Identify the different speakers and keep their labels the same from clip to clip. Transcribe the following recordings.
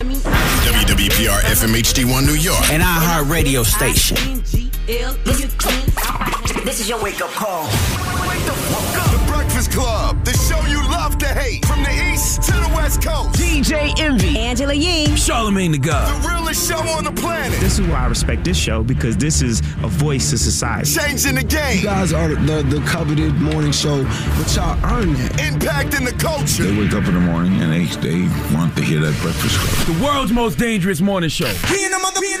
Speaker 1: WWPR FMHD1 New York.
Speaker 2: An iHeart radio station.
Speaker 3: This is your wake up call.
Speaker 1: The Breakfast Club, the show you love to hate. From the East to the West Coast.
Speaker 2: DJ Envy.
Speaker 3: Angela Yee.
Speaker 2: Charlamagne the God.
Speaker 1: The realest show on the planet.
Speaker 4: This is why I respect this show because this is a voice to society.
Speaker 1: Changing the game.
Speaker 5: You guys are the, the coveted morning show, but y'all earn that.
Speaker 1: Impacting the culture.
Speaker 6: They wake up in the morning and they, they want to hear that breakfast club.
Speaker 4: The world's most dangerous morning show.
Speaker 1: We in the mother, we in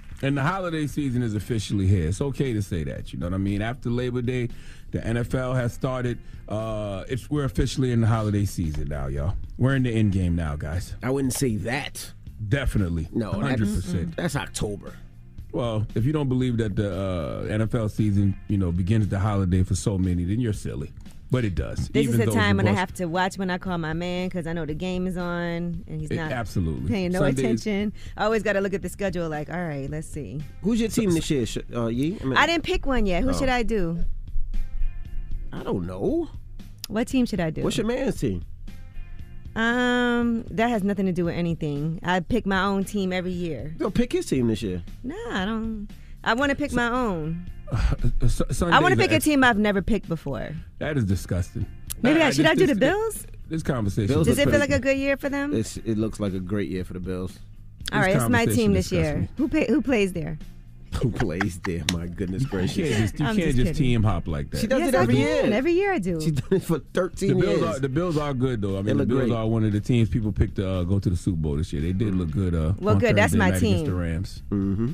Speaker 4: And the holiday season is officially here. It's okay to say that. You know what I mean? After Labor Day, the NFL has started. Uh, it's we're officially in the holiday season now, y'all. We're in the end game now, guys.
Speaker 7: I wouldn't say that.
Speaker 4: Definitely.
Speaker 7: No,
Speaker 4: hundred percent.
Speaker 7: That's October.
Speaker 4: Well, if you don't believe that the uh, NFL season, you know, begins the holiday for so many, then you're silly. But it does.
Speaker 3: This
Speaker 4: even
Speaker 3: is
Speaker 4: a
Speaker 3: time
Speaker 4: of
Speaker 3: when I have to watch when I call my man because I know the game is on and he's
Speaker 4: It-
Speaker 3: not
Speaker 4: absolutely.
Speaker 3: paying no
Speaker 4: Sundays-
Speaker 3: attention. I always got to look at the schedule like, all right, let's see.
Speaker 7: Who's your team this year, Sh- uh, Yee? I, mean,
Speaker 3: I didn't pick one yet. Who
Speaker 7: Oh.
Speaker 3: should I do?
Speaker 7: I don't know.
Speaker 3: What team should I do?
Speaker 7: What's your man's team?
Speaker 3: Um, that has nothing to do with anything. I pick my own team every year.
Speaker 7: Go pick his team this year.
Speaker 3: Nah, I don't. I want to pick my own.
Speaker 4: S-
Speaker 3: I want to pick a team I've never picked before.
Speaker 4: That is disgusting.
Speaker 3: Maybe I, should I
Speaker 4: this-
Speaker 3: do the Bills?
Speaker 4: This conversation.
Speaker 7: Bills
Speaker 3: Does
Speaker 7: look
Speaker 3: it feel like a good year for them?
Speaker 7: It's, it looks like a great year for the Bills.
Speaker 3: All right, it's my team this year.
Speaker 4: me.
Speaker 3: Who pay, who plays there?
Speaker 7: Who plays there? My goodness
Speaker 4: You
Speaker 7: gracious.
Speaker 4: can't just, you can't
Speaker 3: just
Speaker 4: just, team hop like that.
Speaker 7: She does
Speaker 3: yes,
Speaker 7: it every
Speaker 3: I can.
Speaker 7: year.
Speaker 3: Every year I do.
Speaker 7: She's done it for 13
Speaker 4: the Bills,
Speaker 7: years.
Speaker 4: are, the Bills are good though. I mean, the Bills
Speaker 7: great.
Speaker 4: are one of the teams people picked to uh, go to the Super Bowl this year. They did look good. Uh,
Speaker 3: Well,
Speaker 4: on
Speaker 3: good. That's my
Speaker 4: night against
Speaker 3: team.
Speaker 4: The Rams.
Speaker 7: mm-hmm.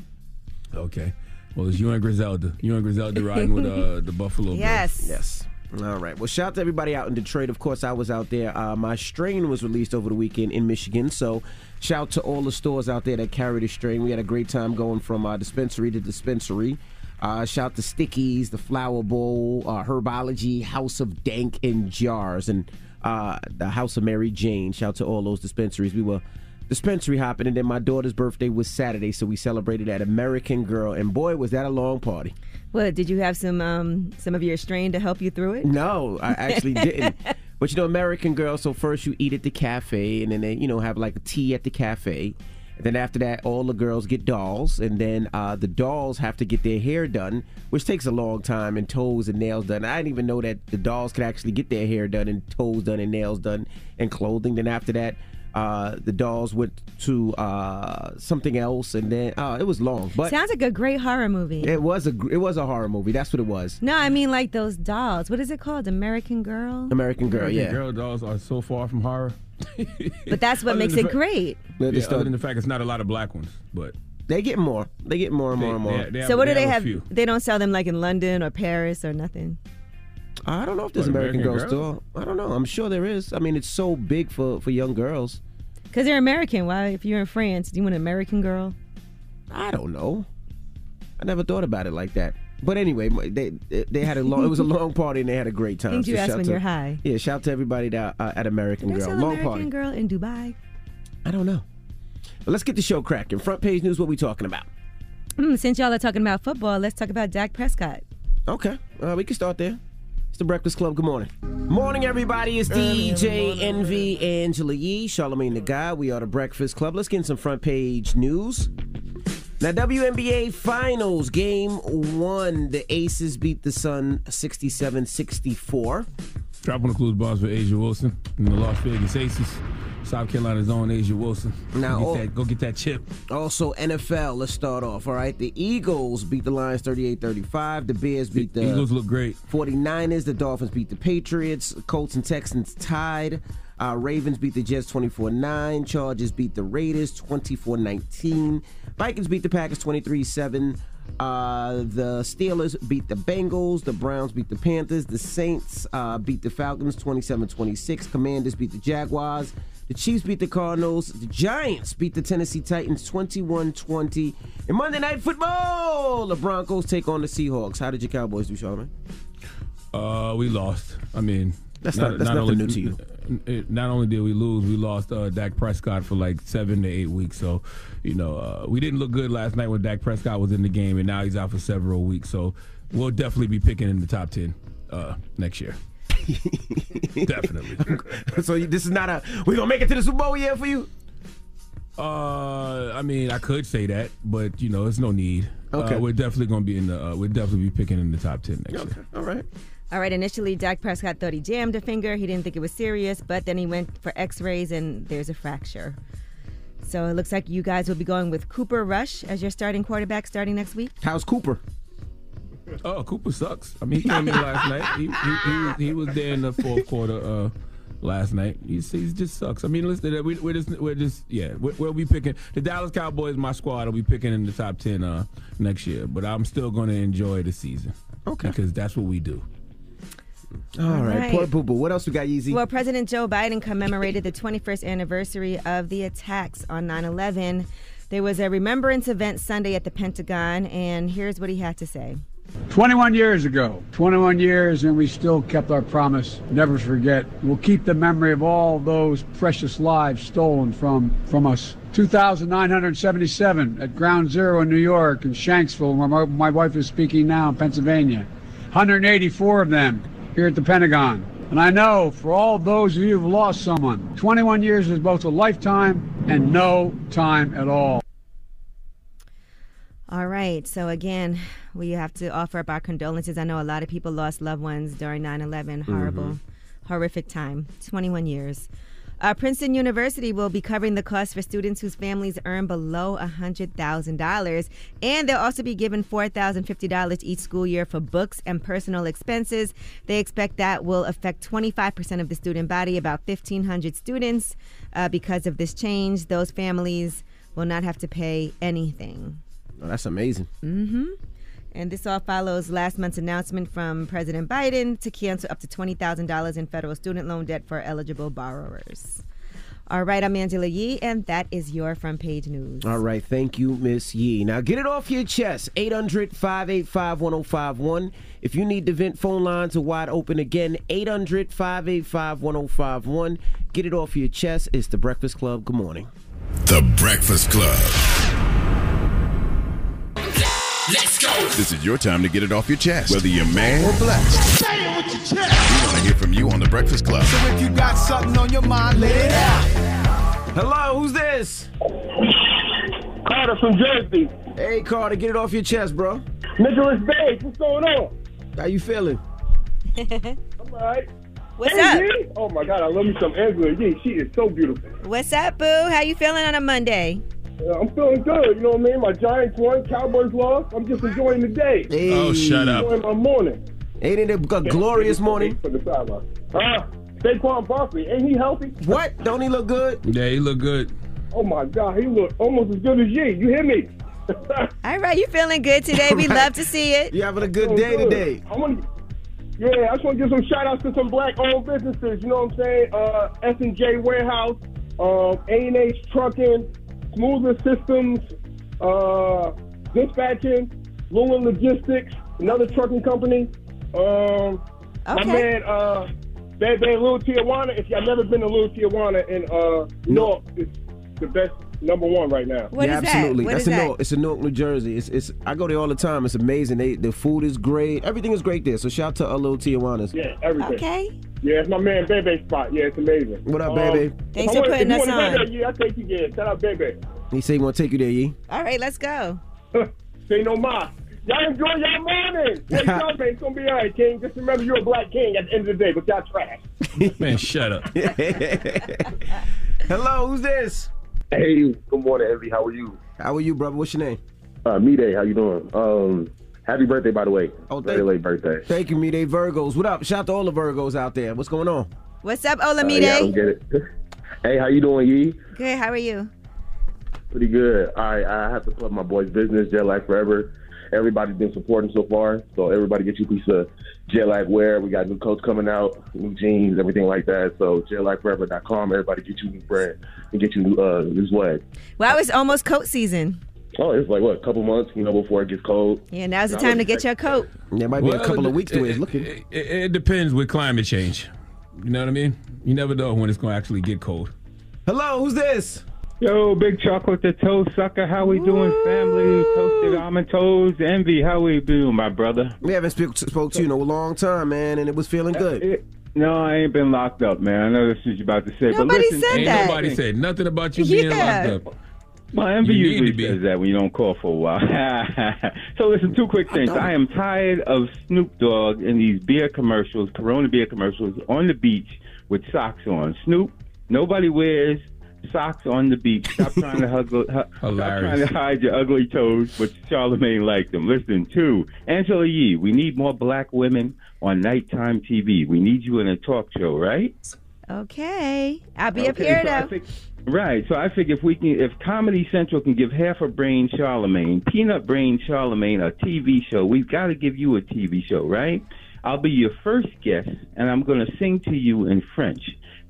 Speaker 4: Okay. Well, it's you and Griselda. You and Griselda riding with uh, the Buffalo Bills.
Speaker 3: yes.
Speaker 7: Yes. All right. Well, shout out to everybody out in Detroit. Of course, I was out there. Uh, my strain was released over the weekend in Michigan. So, shout out to all the stores out there that carry the strain. We had a great time going from uh, dispensary to dispensary. Uh, shout out to Stickies, the Flower Bowl, uh, Herbology, House of Dank and Jars, and uh, the House of Mary Jane. Shout out to all those dispensaries. We were dispensary hopping, and then my daughter's birthday was Saturday, so we celebrated at American Girl, and boy, was that a long party.
Speaker 3: Well, did you have some um some of your strain to help you through it?
Speaker 7: No, I actually didn't. But you know, American Girl. So first you eat at the cafe, and then they, you know, have like a tea at the cafe. And then after that, all the girls get dolls, and then uh, the dolls have to get their hair done, which takes a long time, and toes and nails done. I didn't even know that the dolls could actually get their hair done, and toes done, and nails done, and clothing. Then after that, uh, the dolls went to uh, something else, and then uh, it was long. But
Speaker 3: Sounds like a great horror movie.
Speaker 7: it was a gr- it was a horror movie. That's what it was.
Speaker 3: No, I mean like those dolls. What is it called? American Girl.
Speaker 7: American Girl,
Speaker 4: American
Speaker 7: yeah.
Speaker 4: Girl dolls are so far from horror.
Speaker 3: But that's what makes it
Speaker 4: fa-
Speaker 3: great.
Speaker 7: Yeah, they
Speaker 4: Yeah,
Speaker 7: start-
Speaker 4: other than the fact it's not a lot of black ones, but
Speaker 7: They get more. They get more and more and more.
Speaker 4: They- they have-
Speaker 3: So what do they
Speaker 4: a
Speaker 3: have?
Speaker 4: few.
Speaker 3: They don't sell them like in London or Paris or nothing.
Speaker 7: I don't know if there's
Speaker 4: What,
Speaker 7: American,
Speaker 4: American
Speaker 7: Girl
Speaker 4: Girl?
Speaker 7: store. I don't know. I'm sure there is. I mean, it's so big for for young girls.
Speaker 3: Because they're American. Why, if you're in France, do you want an American girl?
Speaker 7: I don't know. I never thought about it like that. But anyway, they they had a long. it was a long party and they had a great time.
Speaker 3: Things you ask when
Speaker 7: to-
Speaker 3: you're high.
Speaker 7: Yeah, shout out to everybody that, uh, at American Girl. Long
Speaker 3: American
Speaker 7: party.
Speaker 3: Girl in Dubai.
Speaker 7: I don't know. But let's get the show cracking. Front page news. What we talking about?
Speaker 3: Mm, since y'all are talking about football, let's talk about Dak Prescott.
Speaker 7: Okay, uh, we can start there. It's the Breakfast Club. Good morning. Morning, everybody. It's DJ Envy Angela Yee, Charlamagne the Guy. We are the Breakfast Club. Let's get in some front page news. Now, WNBA Finals, Game 1. The Aces beat the Sun 67 64.
Speaker 4: Drop on the clues bars for A'ja Wilson and the Las Vegas Aces. South Carolina's own A'ja Wilson.
Speaker 7: Now,
Speaker 4: go get, that, go get that chip.
Speaker 7: Also, NFL, let's start off. All right. The Eagles beat the Lions 38 35. The Bears beat the
Speaker 4: Eagles look great.
Speaker 7: 49ers. The Dolphins beat the Patriots. Colts and Texans tied. Uh, Ravens beat the Jets 24 9. Chargers beat the Raiders 24 19. Vikings beat the Packers 23 7. Uh, the Steelers beat the Bengals. The Browns beat the Panthers. The Saints uh, beat the Falcons 27 26. Commanders beat the Jaguars. The Chiefs beat the Cardinals. The Giants beat the Tennessee Titans 21 20. And Monday Night Football, the Broncos take on the Seahawks. How did your Cowboys do, Charlamagne?
Speaker 4: Uh, we lost. I mean,
Speaker 7: That's not- that's nothing new to you.
Speaker 4: it- Not only did we lose, we lost uh, Dak Prescott for like seven to eight weeks. So, you know, uh, we didn't look good last night when Dak Prescott was in the game, and now he's out for several weeks. So, we'll definitely be picking in the top ten uh, next year. definitely.
Speaker 7: so this is not a we gonna make it to the Super Bowl year for you.
Speaker 4: Uh, I mean, I could say that, but you know, there's no need.
Speaker 7: Okay.
Speaker 4: uh, we're definitely going to be in the. Uh, we'll definitely be picking in the top ten next year. Okay.
Speaker 7: All right.
Speaker 3: All right, initially, Dak Prescott thought he jammed a finger. He didn't think it was serious, but then he went for x rays and there's a fracture. So it looks like you guys will be going with Cooper Rush as your starting quarterback starting next week.
Speaker 7: How's Cooper?
Speaker 4: Oh, Cooper sucks. I mean, he came in last night. He, he, he, was, he was there in the fourth quarter uh, last night. He's, he just sucks. I mean, listen, we, we're just, we're just, yeah, we're, we'll be picking the Dallas Cowboys. My squad will be picking in the top ten uh, next year, but I'm still going to enjoy the season.
Speaker 7: Okay,
Speaker 4: because that's what we do.
Speaker 7: All right,
Speaker 3: right.
Speaker 7: poor boo boo. What else we got, Yeezy?
Speaker 3: Well, President Joe Biden commemorated the 21st anniversary of the attacks on 9 11. There was a remembrance event Sunday at the Pentagon, and here's what he had to say.
Speaker 8: 21 years ago, 21 years, and we still kept our promise. Never forget. We'll keep the memory of all those precious lives stolen from, from us. 2,977 at Ground Zero in New York and Shanksville, where my, my wife is speaking now in Pennsylvania. 184 of them here at the Pentagon. And I know for all those of you who've lost someone, 21 years is both a lifetime and no time at all.
Speaker 3: All right. So again, we have to offer up our condolences. I know a lot of people lost loved ones during 9/11. Horrible,
Speaker 9: Mhm.
Speaker 3: horrific time. 21 years. Uh, Princeton University will be covering the cost for students whose families earn below $100,000. And they'll also be given $4,050 each school year for books and personal expenses. They expect that will affect 25% of the student body, about 1,500 students. Uh, because of this change, those families will not have to pay anything.
Speaker 7: Oh, that's amazing.
Speaker 3: Mm-hmm. And this all follows last month's announcement from President Biden to cancel up to $20,000 in federal student loan debt for eligible borrowers. All right, I'm Angela Yee, and that is your front page news.
Speaker 7: All right, thank you, Miss Yee. Now get it off your chest. 800 585 1051. If you need to vent, phone lines are wide open again. 800 585 1051. Get it off your chest. It's The Breakfast Club. Good morning.
Speaker 1: The Breakfast Club.
Speaker 10: Let's go.
Speaker 1: This is your time to get it off your chest, whether you're mad or blessed.
Speaker 10: Say it with your chest.
Speaker 1: We want to hear from you on The Breakfast Club.
Speaker 10: So if you got something on your mind, let it out.
Speaker 7: Hello, who's this?
Speaker 11: Carter from Jersey.
Speaker 7: Hey, Carter, get it off your chest, bro.
Speaker 11: Nicholas Bates, what's going on?
Speaker 7: How you feeling?
Speaker 11: I'm all right.
Speaker 3: What's
Speaker 11: hey,
Speaker 3: up?
Speaker 11: Yee. Oh my God, I love me some Angela Yee. She is so beautiful.
Speaker 3: What's up, Boo? How you feeling on a Monday?
Speaker 11: I'm feeling good. You know what I mean? My Giants won, Cowboys lost. I'm just enjoying the day.
Speaker 12: Oh, shut up.
Speaker 11: Enjoying my morning.
Speaker 7: Ain't it a g- glorious morning?
Speaker 11: For the sideline. Uh, Saquon Barkley, ain't he healthy?
Speaker 7: What? Don't he look good?
Speaker 12: Yeah, he look good.
Speaker 11: Oh my God, he look almost as good as you. You hear me?
Speaker 3: All right, you feeling good today? We love to see it.
Speaker 7: You having a good day
Speaker 11: good.
Speaker 7: today?
Speaker 11: I want to. Yeah, I just want to give some shout outs to some black owned businesses. You know what I'm saying? Uh, S and J Warehouse, um, A and H Trucking, Smoother Systems, uh, Dispatching, Lewin Logistics, another trucking company. Um, My
Speaker 3: Okay.
Speaker 11: man, uh, Bad Bad Little Tijuana. If y'all never been to Little Tijuana in uh, Newark, it's the best number one right now.
Speaker 7: yeah, absolutely. That's in Newark. It's in Newark, New Jersey. It's, it's I go there all the time. It's amazing. They the food is great. Everything is great there. So shout out to a little Tijuana's.
Speaker 11: Yeah, everything.
Speaker 3: Okay.
Speaker 11: Yeah, it's my man Bebe spot. Yeah, it's amazing.
Speaker 7: What up,
Speaker 11: Um,
Speaker 7: Bebe?
Speaker 3: Thanks for putting us
Speaker 11: you wanna go
Speaker 3: on.
Speaker 11: there, Yeah, I take you there. Shout out Bebe.
Speaker 7: He say he want to take you there, Yee.
Speaker 3: All right, let's go.
Speaker 11: Say no more. Y'all enjoy y'all morning. Hey, Charlamagne, it's gonna be all right, King. Just remember, you're a black king at the end of the day, but y'all trash.
Speaker 12: Man, shut up.
Speaker 7: Hello, who's this?
Speaker 13: Hey, good morning, Envy. How are you?
Speaker 7: How are you, brother? What's your name?
Speaker 13: Uh, me Day, how you doing? Um, happy birthday, by the way.
Speaker 7: Oh,
Speaker 13: very
Speaker 7: thank-
Speaker 13: late birthday.
Speaker 7: Thank you, me they Virgos. What up? Shout out to all the Virgos out there. What's going on?
Speaker 3: What's up,
Speaker 13: Uh,
Speaker 3: Olamide?
Speaker 13: yeah, I don't get it. hey, how you doing, Yee?
Speaker 3: Good. How are you?
Speaker 13: Pretty good. All right, I have to plug my boy's business, Jet Lag Forever. Everybody's been supporting so far, so everybody get you a piece of Jet Lag wear. We got new coats coming out, new jeans, everything like that. So jetlagforever.com. Everybody get you new brand and get you new uh, new swag.
Speaker 3: Well, it's almost coat season.
Speaker 13: Oh, it's like what, a couple months, you know, before it gets cold.
Speaker 3: Yeah, now's the
Speaker 13: Now
Speaker 3: time to
Speaker 13: it's
Speaker 3: get your coat.
Speaker 7: There might be a couple of weeks to it.
Speaker 12: it-
Speaker 7: It's looking.
Speaker 12: It, it, it depends with climate change. You know what I mean? You never know when it's going to actually get cold.
Speaker 7: Hello, who's this?
Speaker 14: Yo, big chocolate the toast sucker. How we doing, family? Toasted almond toes, Envy, how we doing, my brother?
Speaker 7: We haven't spoke, spoke to you in a long time, man, and it was feeling good.
Speaker 14: No, I ain't been locked up, man. I know this is what you're about to say, but listen,
Speaker 12: Ain't nobody said nothing about you being
Speaker 14: Yeah.
Speaker 12: locked up.
Speaker 14: Well, Envy
Speaker 12: You need
Speaker 14: usually
Speaker 12: to be.
Speaker 14: says that when you don't call for a while. so listen, two quick things. I am tired of Snoop Dogg in these beer commercials, Corona beer commercials, on the beach with socks on. Snoop, nobody wears socks on the beach. Stop trying to hug, hu- stop trying to hide your ugly toes, but Charlamagne liked them. Listen, two, Angela Yee, we need more black women on nighttime TV. We need you in a talk show, right?
Speaker 3: Okay. I'll be up
Speaker 14: Okay,
Speaker 3: here
Speaker 14: so I
Speaker 3: though.
Speaker 14: Think- Right. So I figure if we can, if Comedy Central can give half a brain Charlamagne, peanut brain Charlamagne, a TV show, we've got to give you a TV show, right? I'll be your first guest, and I'm going to sing to you in French.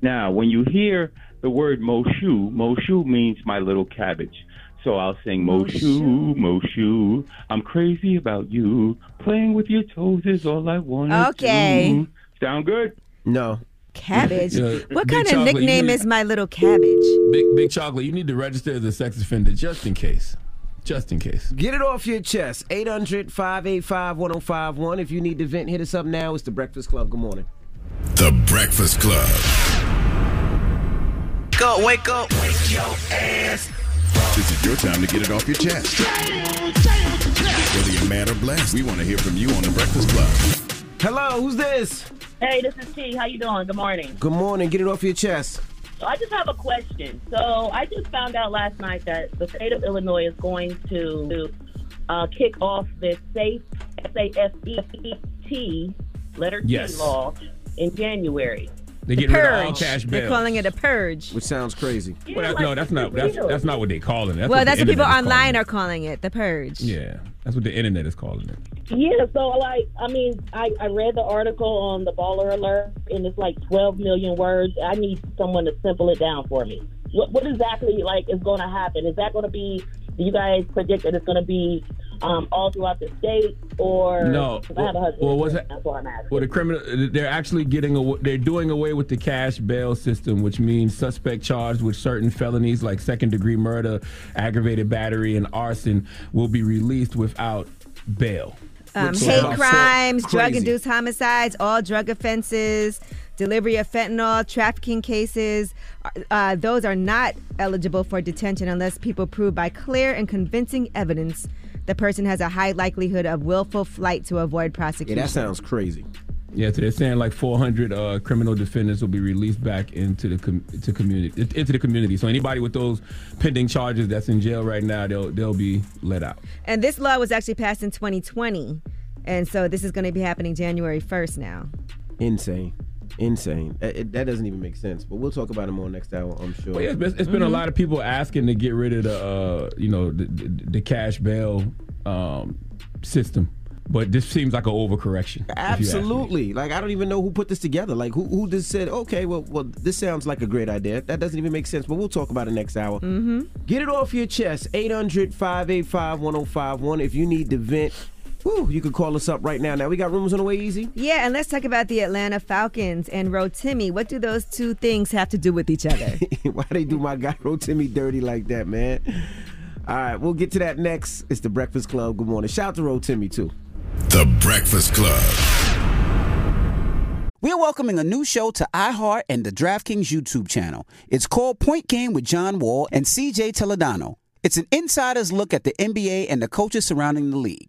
Speaker 14: Now, when you hear the word Moshu, Moshu means my little cabbage. So I'll sing Moshu, Moshu, I'm crazy about you. Playing with your toes is all I want to
Speaker 3: Okay.
Speaker 14: do. Sound good?
Speaker 7: No.
Speaker 3: Cabbage.
Speaker 12: Yeah,
Speaker 3: what kind of
Speaker 12: Chocolate, you
Speaker 3: nickname
Speaker 12: need-
Speaker 3: is my little cabbage?
Speaker 12: Big Big Chocolate, you need to register as a sex offender just in case. Just in case.
Speaker 7: Get it off your chest. 800 585 1051. If you need to vent, hit us up now. It's The Breakfast Club. Good morning.
Speaker 1: The Breakfast Club.
Speaker 7: Go, wake up.
Speaker 1: Wake your ass. This is your time to get it off your chest. Whether you're mad or blessed, we want to hear from you on The Breakfast Club.
Speaker 7: Hello, who's this?
Speaker 15: Hey, this is T. How you doing? Good morning.
Speaker 7: Good morning. Get it off your chest.
Speaker 15: So I just have a question. So I just found out last night that the state of Illinois is going to uh, kick off this safe S A F E T letter T
Speaker 12: Yes.
Speaker 15: law in January.
Speaker 4: They
Speaker 3: The
Speaker 4: get rid of all
Speaker 3: purge.
Speaker 4: cash
Speaker 3: They're calling it a purge.
Speaker 7: Which sounds crazy.
Speaker 4: Well, that- no, that's not that's that's not what they call it. That's
Speaker 3: well,
Speaker 4: what
Speaker 3: that's what people
Speaker 4: internet is calling
Speaker 3: online are calling it, the purge.
Speaker 4: Yeah, that's what the internet is calling it.
Speaker 16: Yeah, so like, I mean, I, I read the article on the baller alert, and it's like 12 million words. I need someone to simple it down for me. What, what exactly like is going to happen? Is that going to be? Do you guys predict that it's going to be um, all throughout the state, or
Speaker 4: No.
Speaker 16: 'cause I have a husband.
Speaker 4: Well, what's that?
Speaker 16: That's why I'm asking.
Speaker 4: Well, the criminal, they're actually getting, aw- they're doing away with the cash bail system, which means suspect charged with certain felonies like second degree murder, aggravated battery, and arson will be released without bail.
Speaker 3: Um, hate
Speaker 4: so
Speaker 3: crimes,
Speaker 4: crazy.
Speaker 3: drug induced homicides, all drug offenses, delivery of fentanyl, trafficking cases. Uh, those are not eligible for detention unless people prove by clear and convincing evidence the person has a high likelihood of willful flight to avoid
Speaker 7: Yeah,
Speaker 3: prosecution.
Speaker 7: that sounds crazy.
Speaker 4: Yeah, so they're saying like 400 uh, criminal defendants will be released back into the com- to community into the community. So anybody with those pending charges that's in jail right now, they'll they'll be let out.
Speaker 3: And this law was actually passed in 2020. And so this is going to be happening January 1st now.
Speaker 7: Insane. Insane. That, it- that doesn't even make sense. But we'll talk about it more next hour, I'm sure.
Speaker 4: Well, yeah, it's been, it's been a lot of people asking to get rid of the uh, you know the, the, the cash bail um, system, but this seems like an overcorrection. if you ask me.
Speaker 7: Absolutely. Like I don't even know who put this together. Like who who just said, okay, well, well, this sounds like a great idea. That doesn't even make sense. But we'll talk about it next hour.
Speaker 3: Mm-hmm.
Speaker 7: Get it off your chest. 800-585-1051. If you need to vent, whew, you can call us up right now. Now we got rumors on the way, easy.
Speaker 3: Yeah, and let's talk about the Atlanta Falcons and Rotimi. What do those two things have to do with each other?
Speaker 7: Why they do my guy Rotimi dirty like that, man? All right, we'll get to that next. It's the Breakfast Club. Good morning. Shout out to Rotimi too.
Speaker 2: The Breakfast Club.
Speaker 17: We are welcoming a new show to iHeart and the DraftKings YouTube channel. It's called Point Game with John Wall and CJ Toledano. It's an insider's look at the NBA and the coaches surrounding the league.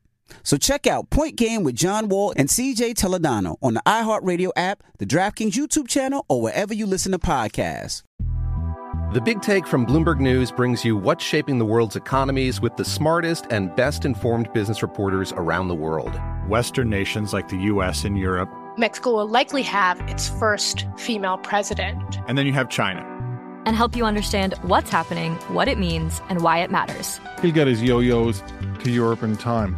Speaker 17: So check out Point Game with John Wall and CJ Toledano on the iHeartRadio app, the DraftKings YouTube channel, or wherever you listen to podcasts.
Speaker 18: The Big Take from Bloomberg News brings you what's shaping the world's economies with the smartest and best informed business reporters around the world.
Speaker 19: Western nations like the US and Europe.
Speaker 20: Mexico will likely have its first female president.
Speaker 19: And then you have China.
Speaker 21: and help you understand what's happening, what it means, and why it matters.
Speaker 22: He'll get his yo-yos to Europe in time.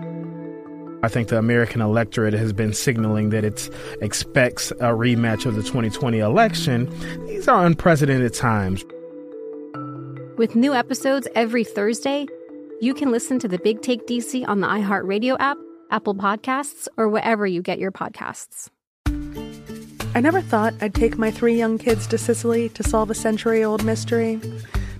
Speaker 23: I think the American electorate has been signaling that it expects a rematch of the 2020 election. These are unprecedented times.
Speaker 24: With new episodes every Thursday, you can listen to the Big Take DC on the iHeartRadio app, Apple Podcasts, or wherever you get your podcasts.
Speaker 25: I never thought I'd take my three young kids to Sicily to solve a century old mystery.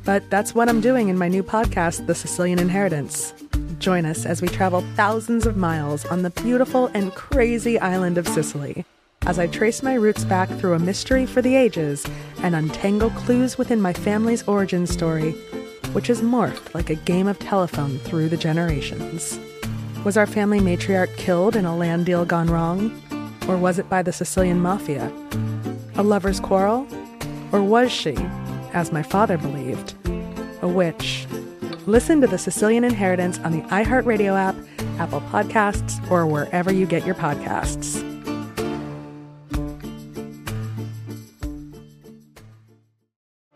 Speaker 25: But that's what I'm doing in my new podcast, The Sicilian Inheritance. Join us as we travel thousands of miles on the beautiful and crazy island of Sicily. as I trace my roots back through a mystery for the ages and untangle clues within my family's origin story, which has morphed like a game of telephone through the generations. Was our family matriarch killed in a land deal gone wrong? Or was it by the Sicilian mafia? A lover's quarrel? Or was she, as my father believed, a witch? Listen to The Sicilian Inheritance on the iHeartRadio app, Apple Podcasts, or wherever you get your podcasts.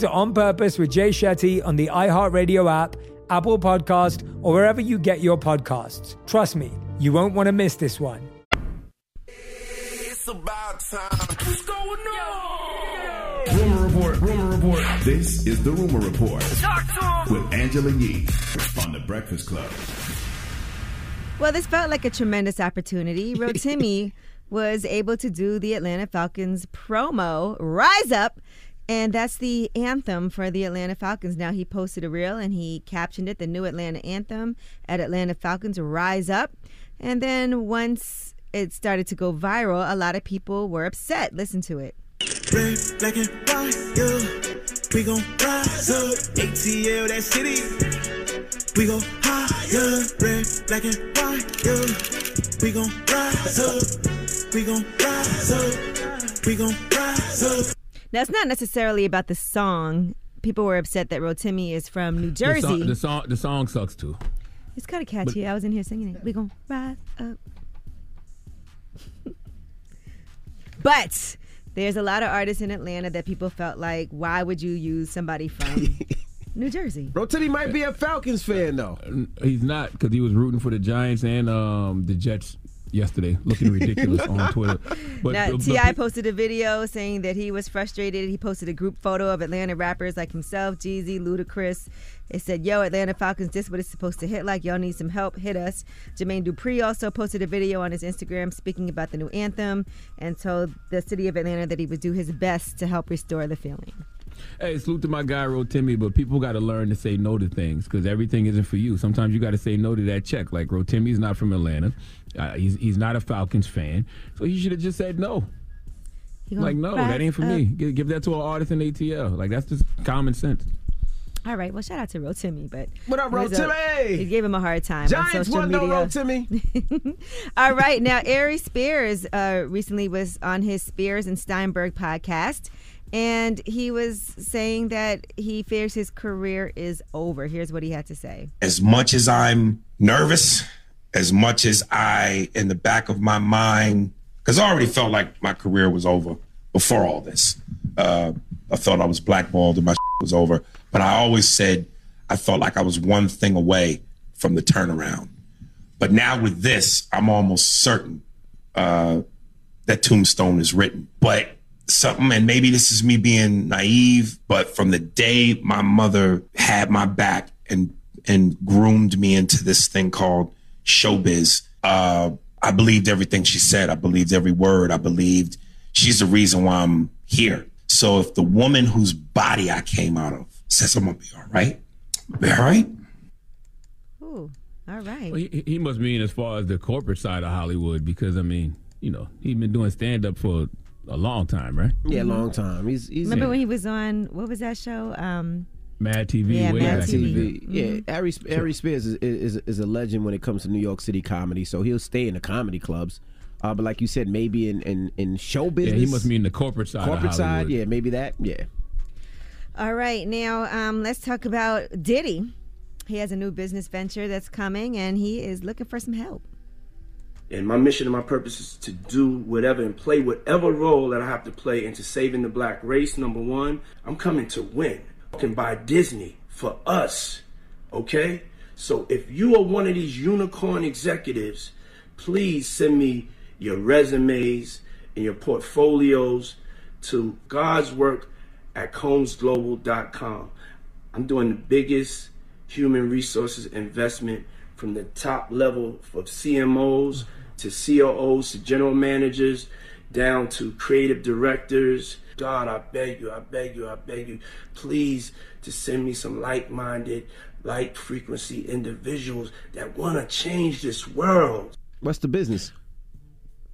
Speaker 26: to On Purpose with Jay Shetty on the iHeartRadio app, Apple Podcast, or wherever you get your podcasts. Trust me, you won't want to miss this one.
Speaker 2: It's about time. What's going on? Rumor report. Rumor report. This is the rumor report with Angela Yee on the Breakfast Club.
Speaker 3: Well, this felt like a tremendous opportunity. Rotimi was able to do the Atlanta Falcons promo, Rise Up, and that's the anthem for the Atlanta Falcons. Now he posted a reel and he captioned it the new Atlanta anthem at Atlanta Falcons Rise Up. And then once it started to go viral, a lot of people were upset. Listen to it.
Speaker 27: Red, black, and white, yeah. We gon' rise up. ATL, that city. We go higher. Red, black, and white, yeah. We gon' rise up. We gon' rise up. We gon' rise up.
Speaker 3: Now, it's not necessarily about the song. People were upset that Rotimi is from New
Speaker 4: The song,
Speaker 3: Jersey.
Speaker 4: the song, the song sucks too.
Speaker 3: It's kind of catchy. I was in here singing it. We gon' rise up. but there's a lot of artists in Atlanta that people felt like, why would you use somebody from New Jersey?
Speaker 7: Rotimi might be a Falcons fan though.
Speaker 4: He's not because he was rooting for the Giants and um, the Jets yesterday, looking ridiculous on Twitter. But,
Speaker 3: now,
Speaker 4: but-
Speaker 3: Ti posted a video saying that he was frustrated. He posted a group photo of Atlanta rappers like himself, Jeezy, Ludacris. It said, "Yo, Atlanta Falcons, this what it's supposed to hit like. Y'all need some help. Hit us." Jermaine Dupri also posted a video on his Instagram speaking about the new anthem and told the city of Atlanta that he would do his best to help restore the feeling.
Speaker 4: Hey, salute to my guy Rotimi, but people got to learn to say no to things because everything isn't for you. Sometimes you got to say no to that check. Like Rotimi's not from Atlanta, uh, he's he's not a Falcons fan, so he should have just said no. Like no, that ain't for
Speaker 3: up.
Speaker 4: me. Give, give that to an artist in ATL. Like that's just common sense.
Speaker 3: All right, well, shout out to Rotimi, but
Speaker 7: What up,
Speaker 3: he was a-
Speaker 7: Rotimi?
Speaker 3: He gave him a hard time
Speaker 7: Giants
Speaker 3: on social
Speaker 7: won though,
Speaker 3: media.
Speaker 7: Rotimi.
Speaker 3: All right, now Ari Spears uh, recently was on his Spears and Steinberg podcast, and he was saying that he fears his career is over. Here's what he had to say.
Speaker 28: as much as I'm nervous, as much as I, in the back of my mind, because I already felt like my career was over before all this. Uh, I felt I was blackballed and my was over. But I always said I felt like I was one thing away from the turnaround. But now with this, I'm almost certain uh, that Tombstone is written. But something, and maybe this is me being naive, but from the day my mother had my back and and groomed me into this thing called showbiz, uh, I believed everything she said. I believed every word. I believed she's the reason why I'm here. So if the woman whose body I came out of says I'm gonna be all right, I'll be all right.
Speaker 3: Ooh, all right.
Speaker 4: Well, he, he must mean as far as the corporate side of Hollywood, because I mean, you know, he's been doing stand up for a long time, right?
Speaker 7: Yeah, long time. He's he's
Speaker 3: Remember when he was on what was that show? Um,
Speaker 4: Mad TV,
Speaker 3: Yeah,
Speaker 4: way
Speaker 3: Mad
Speaker 4: back.
Speaker 3: TV.
Speaker 7: Yeah,
Speaker 3: Mhm.
Speaker 7: Ari, Ari Spears is, is is a legend when it comes to New York City comedy. So he'll stay in the comedy clubs. Uh, but like you said, maybe in, in, in show business.
Speaker 4: Yeah, he must mean the corporate side.
Speaker 7: corporate
Speaker 4: of
Speaker 7: side. Yeah, maybe that. Yeah.
Speaker 3: all right, now um, let's talk about Diddy. He has a new business venture that's coming, and he is looking for some help.
Speaker 29: And my mission and my purpose is to do whatever and play whatever role that I have to play into saving the black race. Number one, I'm coming to win. I can buy Disney for us, okay? So if you are one of these unicorn executives, please send me your resumes and your portfolios to God's work at combsglobal.com. I'm doing the biggest human resources investment from the top level of CMOs to COOs to general managers down to creative directors. God, I beg you, I beg you, I beg you, please to send me some like minded, like frequency individuals that want to change this world.
Speaker 7: What's the business?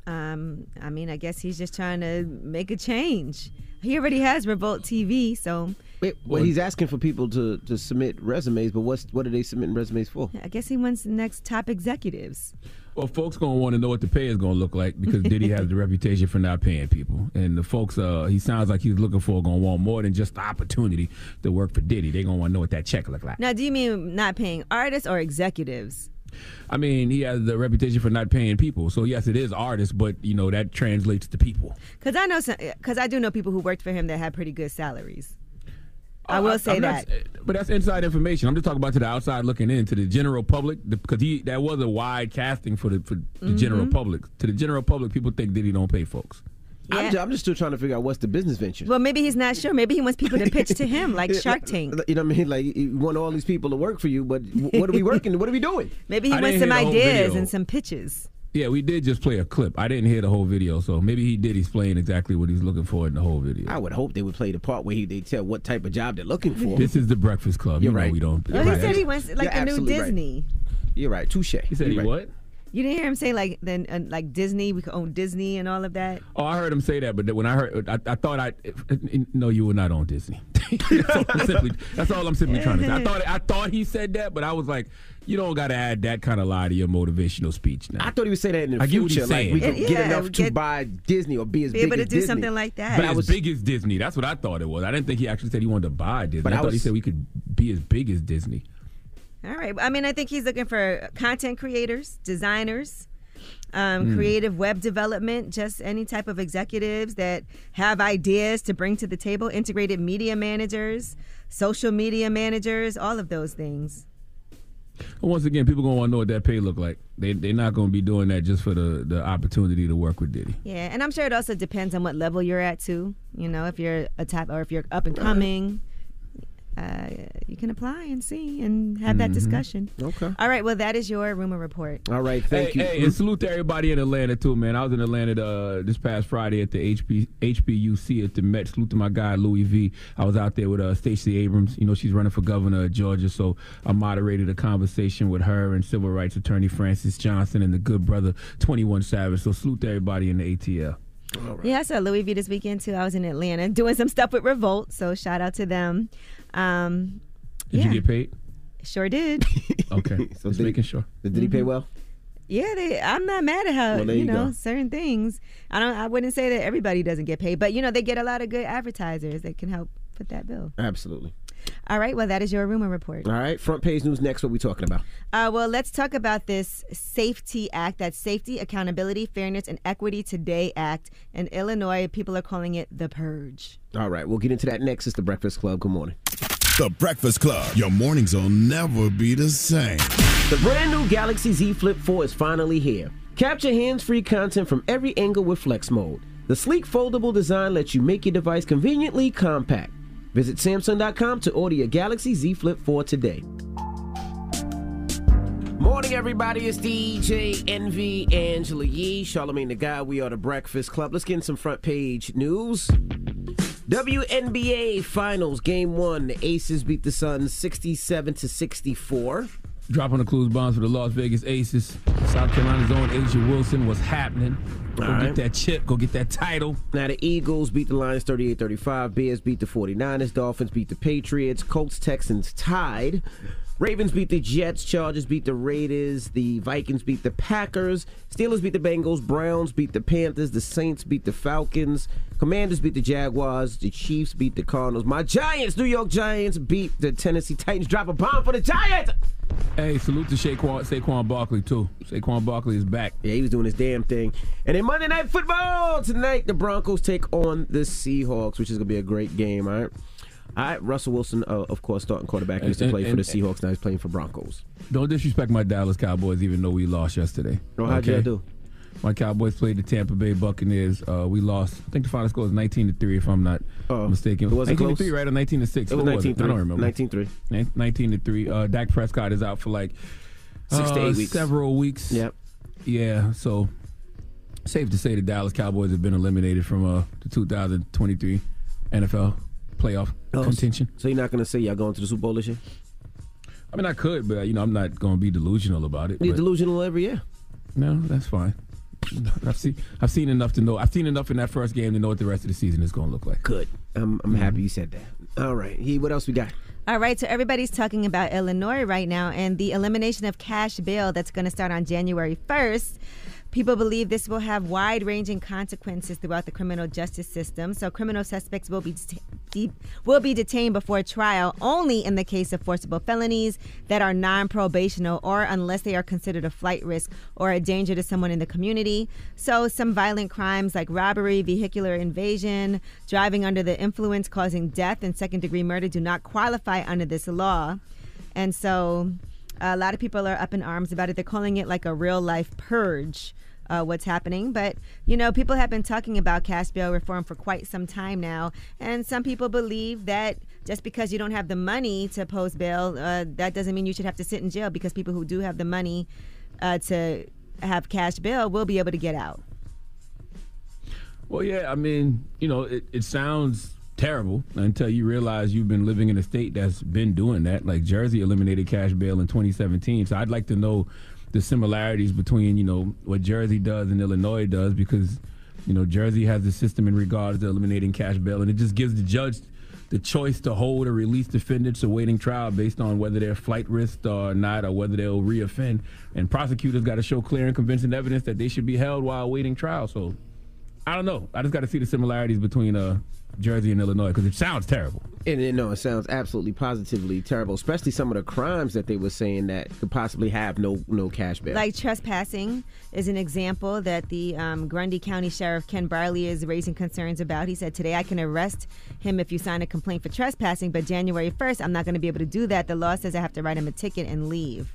Speaker 3: Um, I mean, I guess he's just trying to make a change. He already has Revolt TV, so
Speaker 7: Wait, well, he's asking for people to, to submit resumes, but what's what are they submitting resumes for?
Speaker 3: I guess he wants the next top executives.
Speaker 4: Well, folks gonna want to know what the pay is gonna look like because Diddy has the reputation for not paying people, and the folks uh he sounds like he's looking for gonna want more than just the opportunity to work for Diddy. They gonna want to know what that check look like.
Speaker 3: Now, do you mean not paying artists or executives?
Speaker 4: I mean, he has the reputation for not paying people, so yes, it is artists, but you know that translates to people.
Speaker 3: Because I know, because I do know people who worked for him that had pretty good salaries. I will say
Speaker 4: I'm not-
Speaker 3: that.
Speaker 4: but that's inside information. I'm just talking about to the outside looking in to the general public because he that was a wide casting for the for the general
Speaker 3: Mhm.
Speaker 4: public. To the general public, people think Diddy don't pay folks.
Speaker 7: I'm, just, I'm just still trying to figure out what's the business venture.
Speaker 3: Well, maybe he's not sure. Maybe he wants people to pitch to him, like Shark Tank.
Speaker 7: You know what I mean? Like you want all these people to work for you, but what are we working? what are we doing?
Speaker 3: Maybe he
Speaker 4: I
Speaker 3: wants some
Speaker 4: hear the whole
Speaker 3: ideas and some pitches.
Speaker 4: Yeah, we did just play a clip. I didn't hear the whole video, so maybe he did explain exactly what he's looking for in the whole video.
Speaker 7: I would hope they would play the part where he, they tell what type of job they're looking for.
Speaker 4: This is the Breakfast Club.
Speaker 7: You're
Speaker 4: you know
Speaker 7: right.
Speaker 4: we don't.
Speaker 3: Well, he said he wants like
Speaker 7: You're
Speaker 3: the new
Speaker 7: absolutely right.
Speaker 3: Disney.
Speaker 7: You're right. Touche.
Speaker 4: He said he what?
Speaker 3: You didn't hear him say like then uh, like Disney, we could own Disney and all of that.
Speaker 4: Oh, I heard him say that, but when I heard, I, I thought I no, you were not on Disney. That's, all I'm simply, that's all I'm simply trying to say. I thought I thought he said that, but I was like, you don't got to add that kind of lie to your motivational speech. Now
Speaker 7: I thought he would say that in the
Speaker 4: I get what
Speaker 7: future, like
Speaker 4: saying.
Speaker 7: we could
Speaker 3: Yeah,
Speaker 7: get enough to
Speaker 3: get-
Speaker 7: buy Disney or be as
Speaker 3: Be
Speaker 7: big
Speaker 3: able to
Speaker 7: as
Speaker 3: do
Speaker 7: Disney.
Speaker 3: something like that.
Speaker 4: But
Speaker 3: I
Speaker 4: as big as Disney. That's what I thought it was. I didn't think he actually said he wanted to buy Disney.
Speaker 7: But
Speaker 4: I
Speaker 7: I
Speaker 4: thought he said we could be as big as Disney.
Speaker 3: All right. I mean, I think he's looking for content creators, designers, um,
Speaker 4: Mm.
Speaker 3: creative web development, just any type of executives that have ideas to bring to the table, integrated media managers, social media managers, all of those things.
Speaker 4: Once again, people gonna want to know what that pay look like. They they're not gonna be doing that just for the the opportunity to work with Diddy.
Speaker 3: Yeah, and I'm sure it also depends on what level you're at too. You know, if you're a type or if you're up and coming, uh, you can apply and see and have that
Speaker 4: Mhm.
Speaker 3: discussion.
Speaker 7: Okay.
Speaker 3: All right. Well, that is your rumor report.
Speaker 7: All right, thank
Speaker 4: hey,
Speaker 7: you.
Speaker 4: Hey, and salute to everybody in Atlanta too, man. I was in Atlanta uh, this past Friday at the HP, HBUC at the Met. Salute to my guy Louis V. I was out there with uh, Stacey Abrams. You know she's running for governor of Georgia, so I moderated a conversation with her and civil rights attorney Francys Johnson and the good brother Twenty One Savage. So salute to everybody in the ATL.
Speaker 3: Yeah, I saw Louis V this weekend too. I was in Atlanta doing some stuff with Revolt, so shout out to them. Um,
Speaker 4: Did
Speaker 3: yeah,
Speaker 4: you get paid?
Speaker 3: Sure did.
Speaker 4: Okay,
Speaker 7: So
Speaker 4: just
Speaker 7: did-
Speaker 4: making sure.
Speaker 7: Did he pay well?
Speaker 3: Yeah, they, I'm not mad at how
Speaker 7: Well,
Speaker 3: you
Speaker 7: you
Speaker 3: know
Speaker 7: go.
Speaker 3: certain things. I don't. I wouldn't say that everybody doesn't get paid, but you know they get a lot of good advertisers that can help put that bill.
Speaker 7: Absolutely.
Speaker 3: All right. Well, that is your rumor report.
Speaker 7: All right, front page news next. What we talking about?
Speaker 3: Uh, well, let's talk about this Safety Act. That's Safety, Accountability, Fairness, and Equity Today Act. In Illinois, people are calling it the Purge.
Speaker 7: All right, we'll get into that next. It's the Breakfast Club. Good morning.
Speaker 2: The Breakfast Club. Your mornings will never be the same.
Speaker 7: The brand new Galaxy Z Flip 4 is finally here. Capture hands-free content from every angle with Flex Mode. The sleek foldable design lets you make your device conveniently compact. Visit Samsung.com to order your Galaxy Z Flip 4 today. Morning, everybody. It's DJ Envy, Angela Yee, Charlamagne the Guy. We are the Breakfast Club. Let's get in some front page news. WNBA Finals Game One. The Aces beat the Suns 67 to 64.
Speaker 4: Dropping the clues bombs for the Las Vegas Aces. South Carolina's own A'ja Wilson was happening. Go
Speaker 7: All right.
Speaker 4: get that chip. Go get that title.
Speaker 7: Now the Eagles beat the Lions 38-35. Bears beat the 49ers. Dolphins beat the Patriots. Colts Texans tied. Ravens beat the Jets. Chargers beat the Raiders. The Vikings beat the Packers. Steelers beat the Bengals. Browns beat the Panthers. The Saints beat the Falcons. Commanders beat the Jaguars. The Chiefs beat the Cardinals. My Giants, New York Giants, beat the Tennessee Titans. Drop a bomb for the Giants.
Speaker 4: Hey, salute to Saquon, Saquon Barkley too. Saquon Barkley is back.
Speaker 7: Yeah, he was doing his damn thing. And in Monday Night Football tonight, the Broncos take on the Seahawks, which is gonna be a great game. All right. All right, Russell Wilson, uh, of course, starting quarterback. Used to
Speaker 4: And-
Speaker 7: play for
Speaker 4: and-
Speaker 7: the Seahawks. Now he's playing for Broncos.
Speaker 4: Don't disrespect my Dallas Cowboys, even though we lost yesterday.
Speaker 7: Oh, how'd y'all do?
Speaker 4: My Cowboys played the Tampa Bay Buccaneers. Uh, we lost. I think the final score was 19 to three, if I'm not mistaken.
Speaker 7: It wasn't
Speaker 4: 19
Speaker 7: close?
Speaker 4: to three, right? Or 19 to six.
Speaker 7: It was
Speaker 4: What
Speaker 7: 19
Speaker 4: I don't remember.
Speaker 7: 19-3.
Speaker 4: 19 to three. Uh, Dak Prescott is out for like
Speaker 7: Six to
Speaker 4: uh,
Speaker 7: eight weeks.
Speaker 4: Several weeks.
Speaker 7: Yep.
Speaker 4: Yeah. So safe to say the Dallas Cowboys have been eliminated from uh, the 2023 NFL playoff
Speaker 7: Oh,
Speaker 4: contention.
Speaker 7: So you're not gonna say y'all going to the Super Bowl this year?
Speaker 4: I mean, I could, but you know, I'm not going to be delusional about it.
Speaker 7: You're
Speaker 4: but-
Speaker 7: delusional every year.
Speaker 4: No, that's fine. I've seen I've seen enough to know. I've seen enough in that first game to know what the rest of the season is going to look like.
Speaker 7: Good. I'm, I'm mm-hmm. happy you said that. All right. He. What else we got?
Speaker 3: All right, so everybody's talking about Illinois right now and the elimination of cash bail that's going to start on January 1st. People believe this will have wide ranging consequences throughout the criminal justice system. So, criminal suspects will be, de- will be detained before trial only in the case of forcible felonies that are non probational or unless they are considered a flight risk or a danger to someone in the community. So, some violent crimes like robbery, vehicular invasion, driving under the influence causing death, and second degree murder do not qualify under this law. And so a lot of people are up in arms about it. They're calling it like a real life purge. Uh, what's happening, but you know, people have been talking about cash bail reform for quite some time now, and some people believe that just because you don't have the money to post bail, uh, that doesn't mean you should have to sit in jail. Because people who do have the money uh, to have cash bail will be able to get out.
Speaker 4: Well, yeah, I mean, you know, it, it sounds terrible until you realize you've been living in a state that's been doing that. Like Jersey eliminated cash bail in 2017. So I'd like to know the similarities between, you know, what Jersey does and Illinois does because, you know, Jersey has a system in regards to eliminating cash bail and it just gives the judge the choice to hold or release defendants awaiting trial based on whether they're flight risk or not or whether they'll reoffend. And prosecutors got to show clear and convincing evidence that they should be held while awaiting trial. So I don't know. I just got to see the similarities between uh, Jersey and Illinois because it sounds terrible.
Speaker 7: And you know, it sounds absolutely positively terrible, especially some of the crimes that they were saying that could possibly have no no cash bail.
Speaker 3: Like trespassing is an example that the um, Grundy County Sheriff Ken Briley is raising concerns about. He said, Today I can arrest him if you sign a complaint for trespassing, but January 1st, I'm not going to be able to do that. The law says I have to write him a ticket and leave.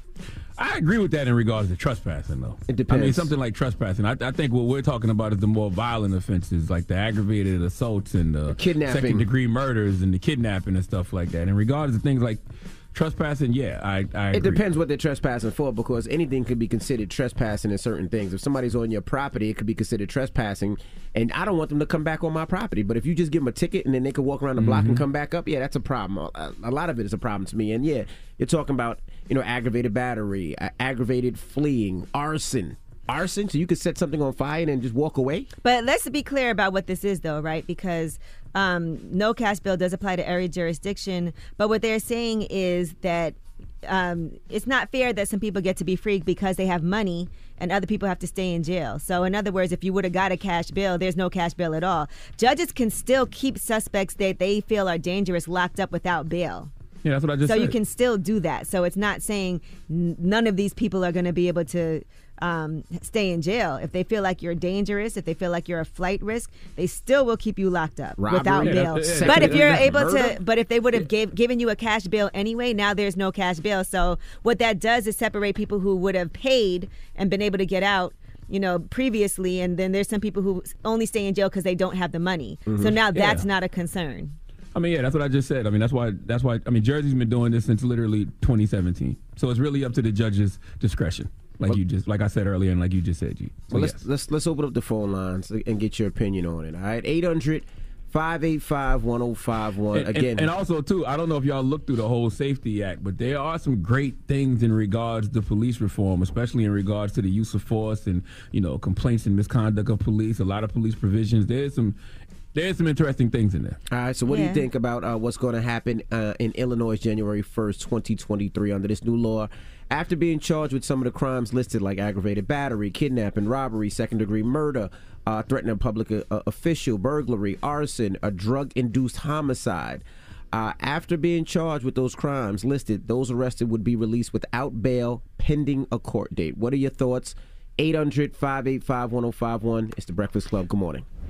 Speaker 4: I agree with that in regards to trespassing, though.
Speaker 7: It depends.
Speaker 4: I mean, something like trespassing. I, I think what we're talking about is the more violent offenses, like the aggravated assaults and the
Speaker 7: kidnapping.
Speaker 4: second degree murders and the kidnapping and stuff like that. In regards to things like trespassing, yeah, I, I
Speaker 7: It depends what they're trespassing for because anything could be considered trespassing in certain things. If somebody's on your property, it could be considered trespassing. And I don't want them to come back on my property. But if you just give them a ticket and then they can walk around the block and
Speaker 4: Mhm.
Speaker 7: come back up, yeah, that's a problem. A, a lot of it is a problem to me. And yeah, you're talking about you know aggravated battery, uh, aggravated fleeing, arson. Arson, so you could set something on fire and just walk away.
Speaker 3: But let's be clear about what this is, though, right? Because um, no cash bill does apply to every jurisdiction. But what they're saying is that um, it's not fair that some people get to be free because they have money and other people have to stay in jail. So, in other words, if you would have got a cash bill, there's no cash bill at all. Judges can still keep suspects that they feel are dangerous locked up without bail.
Speaker 4: Yeah, that's what I just
Speaker 3: so
Speaker 4: said.
Speaker 3: you can still do that. So it's not saying n- none of these people are going to be able to um, stay in jail. If they feel like you're dangerous, if they feel like you're a flight risk, they still will keep you locked up
Speaker 7: Robbery.
Speaker 3: without
Speaker 7: Yeah,
Speaker 3: bail.
Speaker 7: yeah,
Speaker 3: but if you're able
Speaker 7: murder.
Speaker 3: to, but if they would have gave, given you a cash bail anyway, now there's no cash bail. So what that does is separate people who would have paid and been able to get out. You know, previously, and then there's some people who only stay in jail because they don't have the money. So
Speaker 4: Mhm.
Speaker 3: now that's
Speaker 4: Yeah.
Speaker 3: not a concern.
Speaker 4: I mean, yeah, that's what I just said. I mean, that's why. That's why. I mean, Jersey's been doing this since literally 2017. So it's really up to the judge's discretion, like you just, like I said earlier, and like you just said, G. So
Speaker 7: Well, let's let's let's open up the phone lines and get your opinion on it. All right, 800 585 1051.
Speaker 4: And-
Speaker 7: Again,
Speaker 4: and, also too, I don't know if y'all looked through the whole Safety Act, but there are some great things in regards to police reform, especially in regards to the use of force and you know complaints and misconduct of police. A lot of police provisions. There's some there's some interesting things in there.
Speaker 7: All right, so what do you think about uh, what's going to happen uh, in Illinois January 1st, 2023 under this new law? After being charged with some of the crimes listed like aggravated battery, kidnapping, robbery, second degree murder, uh, threatening a public uh, official, burglary, arson, a drug induced homicide. Uh, after being charged with those crimes listed, those arrested would be released without bail pending a court date. What are your thoughts? 800 585 1051. It's the Breakfast Club. Good morning.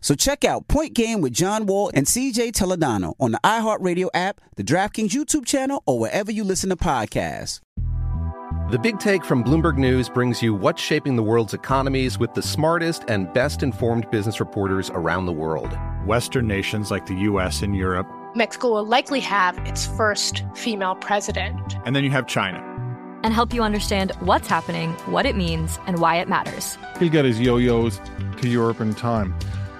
Speaker 17: So check out Point Game with John Wall and CJ Toledano on the iHeartRadio app, the DraftKings YouTube channel, or wherever you listen to podcasts.
Speaker 30: The Big Take from Bloomberg News brings you what's shaping the world's economies with the smartest and best informed business reporters around the world.
Speaker 31: Western nations like the US and Europe,
Speaker 32: Mexico will likely have its first female president.
Speaker 31: and then you have China.
Speaker 21: And help you understand what's happening, what it means, and why it matters.
Speaker 22: He'll get his yo yos to Europe in time.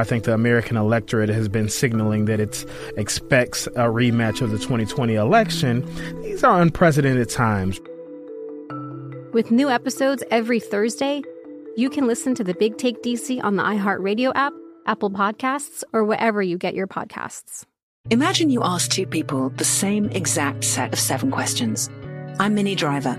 Speaker 33: I think the American electorate has been signaling that it expects a rematch of the 2020 election. These are unprecedented times.
Speaker 24: With new episodes every Thursday, you can listen to the Big Take DC on the iHeartRadio app, Apple Podcasts, or wherever you get your podcasts.
Speaker 34: Imagine you ask two people the same exact set of seven questions. I'm Minnie Driver,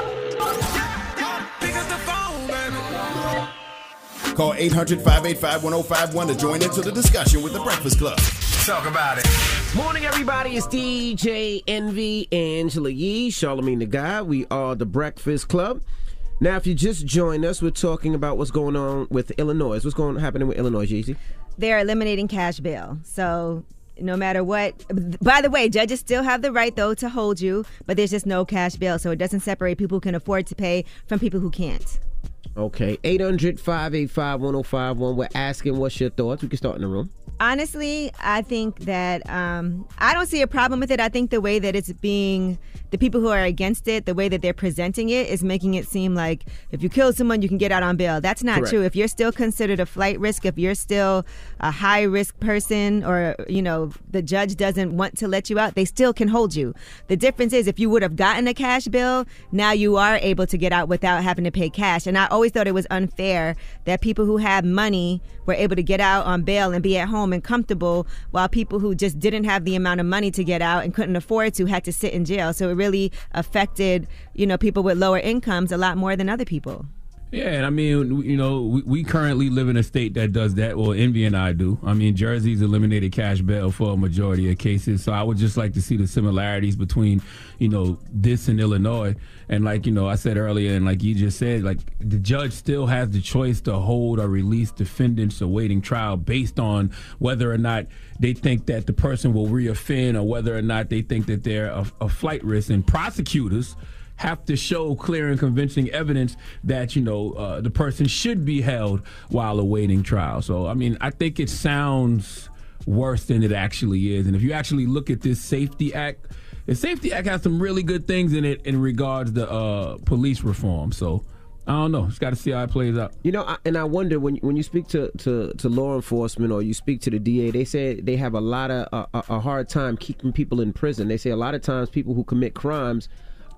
Speaker 2: Call 800 585 1051 to join into the discussion with the Breakfast Club. Talk about it.
Speaker 7: Morning, everybody. It's DJ Envy, Angela Yee, Charlamagne the Guy. We are the Breakfast Club. Now, if you just joined us, we're talking about what's going on with Illinois. What's going on happening with Illinois, Jeezy?
Speaker 3: They're eliminating cash bail. So no matter what. By the way, judges still have the right though to hold you, but there's just no cash bail, so it doesn't separate people who can afford to pay from people who can't.
Speaker 7: Okay, 800 585 1051. We're asking what's your thoughts. We can start in the room.
Speaker 3: Honestly, I think that um, I don't see a problem with it. I think the way that it's being, the people who are against it, the way that they're presenting it is making it seem like if you kill someone, you can get out on bail. That's not
Speaker 35: Correct.
Speaker 3: true. If you're still considered a flight risk, if you're still a high risk person, or, you know, the judge doesn't want to let you out, they still can hold you. The difference is if you would have gotten a cash bill, now you are able to get out without having to pay cash. And I always thought it was unfair that people who have money were able to get out on bail and be at home and comfortable while people who just didn't have the amount of money to get out and couldn't afford to had to sit in jail. So it really affected, you know, people with lower incomes a lot more than other people.
Speaker 4: Yeah, and I mean, you know, we, we currently live in a state that does that. Well, Envy and I do. I mean, Jersey's eliminated cash bail for a majority of cases. So I would just like to see the similarities between, you know, this and Illinois. And like, you know, I said earlier, and like you just said, like the judge still has the choice to hold or release defendants awaiting trial based on whether or not they think that the person will reoffend or whether or not they think that they're a, a flight risk. And prosecutors have to show clear and convincing evidence that you know uh, the person should be held while awaiting trial. So I mean, I think it sounds worse than it actually is. And if you actually look at this Safety Act, the Safety Act has some really good things in it in regards to uh, police reform. So. I don't know. Just got to see how it plays out.
Speaker 7: You know, I, and I wonder when when you speak to, to, to law enforcement or you speak to the DA, they say they have a lot of a, a hard time keeping people in prison. They say a lot of times people who commit crimes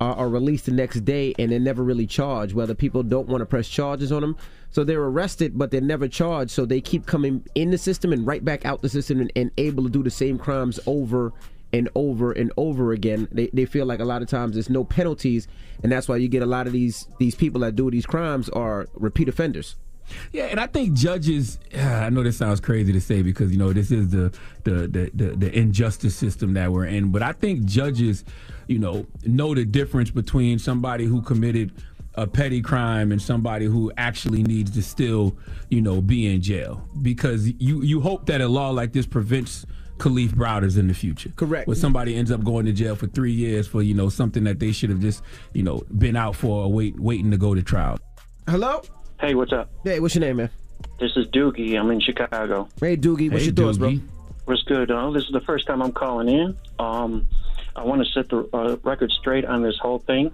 Speaker 7: are, are released the next day and they're never really charged. Whether people don't want to press charges on them, so they're arrested but they're never charged. So they keep coming in the system and right back out the system and, and able to do the same crimes over and over and over again. They, they feel like a lot of times there's no penalties, and that's why you get a lot of these these people that do these crimes are repeat offenders.
Speaker 4: Yeah, and I think judges. I know this sounds crazy to say because you know this is the the, the the the injustice system that we're in, but I think judges, you know, know the difference between somebody who committed a petty crime and somebody who actually needs to still, you know, be in jail because you you hope that a law like this prevents Kalief Browders in the future.
Speaker 7: Correct.
Speaker 4: Where somebody ends up going to jail for three years for you know something that they should have just you know been out for or wait waiting to go to trial.
Speaker 7: Hello.
Speaker 36: Hey, what's up?
Speaker 7: Hey, what's your name, man?
Speaker 36: This is Doogie. I'm in Chicago.
Speaker 7: Hey, Doogie. What's
Speaker 4: Hey,
Speaker 7: your thoughts, bro?
Speaker 36: What's good? Uh, this is the first time I'm calling in. Um, I want to set the uh, record straight on this whole thing.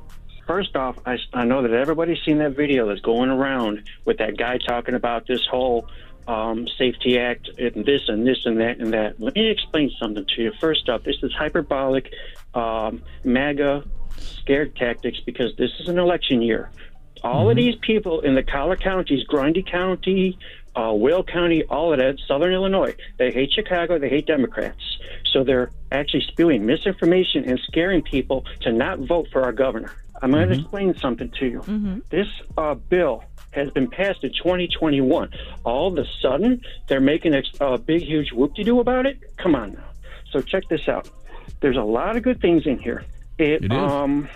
Speaker 36: First off, I, I know that everybody's seen that video that's going around with that guy talking about this whole um, Safety Act and this and this and that and that. Let me explain something to you. First off, this is hyperbolic um, MAGA scared tactics because this is an election year. All of these people in the collar counties, Grundy County, uh, Will County, all of that, Southern Illinois, they hate Chicago, they hate Democrats. So they're actually spewing misinformation and scaring people to not vote for our governor. I'm going to explain something to you. This uh, bill has been passed in 2021. All of a sudden, they're making a uh, big, huge whoop-de-doo about it. Come on now. So check this out. There's a lot of good things in here. It,
Speaker 4: It is.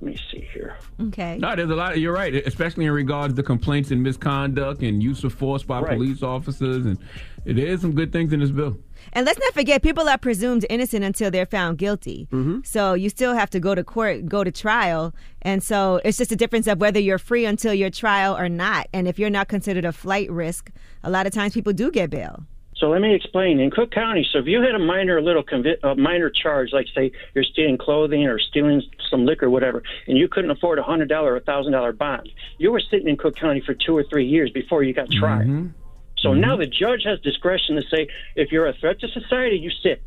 Speaker 36: Let me see here.
Speaker 3: Okay.
Speaker 4: No, there's a lot. Of, you're right, especially in regards to complaints and misconduct and use of force by
Speaker 36: Right.
Speaker 4: police officers, and there is some good things in this bill.
Speaker 3: And let's not forget, people are presumed innocent until they're found guilty. Mm-hmm. So you still have to go to court, go to trial. And so it's just a difference of whether you're free until your trial or not. And if you're not considered a flight risk, a lot of times people do get bail.
Speaker 36: So let me explain. In Cook County, so if you had a minor little convi- a minor charge, like say you're stealing clothing or stealing some liquor, or whatever, and you couldn't afford a hundred dollar or a thousand dollar bond, you were sitting in Cook County for two or three years before you got tried.
Speaker 4: Mm-hmm.
Speaker 36: So now the judge has discretion to say if you're a threat to society, you sit.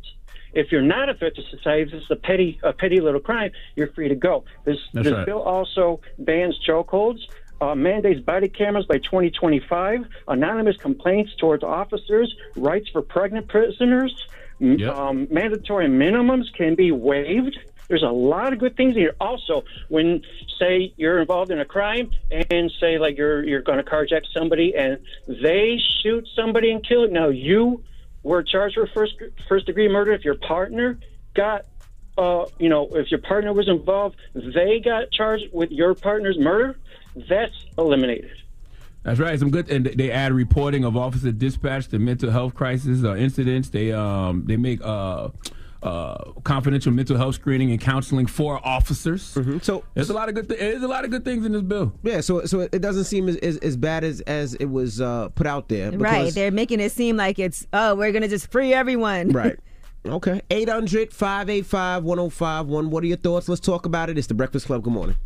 Speaker 36: If you're not a threat to society, if it's a petty a petty little crime, you're free to go. This
Speaker 4: That's
Speaker 36: this
Speaker 4: right.
Speaker 36: bill also bans chokeholds, uh, mandates body cameras by 2025, anonymous complaints towards officers, rights for pregnant prisoners, m- um, mandatory minimums can be waived. There's a lot of good things here. Also, when say you're involved in a crime and say like you're you're going to carjack somebody and they shoot somebody and kill it. Now you were charged with first first degree murder. If your partner got uh, you know, if your partner was involved, they got charged with your partner's murder. That's eliminated.
Speaker 4: That's right. Some good, and they add reporting of officer dispatch to mental health crisis uh, incidents. They um they make uh. Uh, confidential mental health screening and counseling for officers.
Speaker 7: So
Speaker 4: there's a lot of good. Th- there's a lot of good things in this bill.
Speaker 7: Yeah, so so it doesn't seem as, as, as bad as, as it was uh, put out there.
Speaker 3: Right. They're making it seem like it's, oh, we're going to just free everyone.
Speaker 7: Right. Okay. 800 585 1051. What are your thoughts? Let's talk about it. It's the Breakfast Club. Good morning.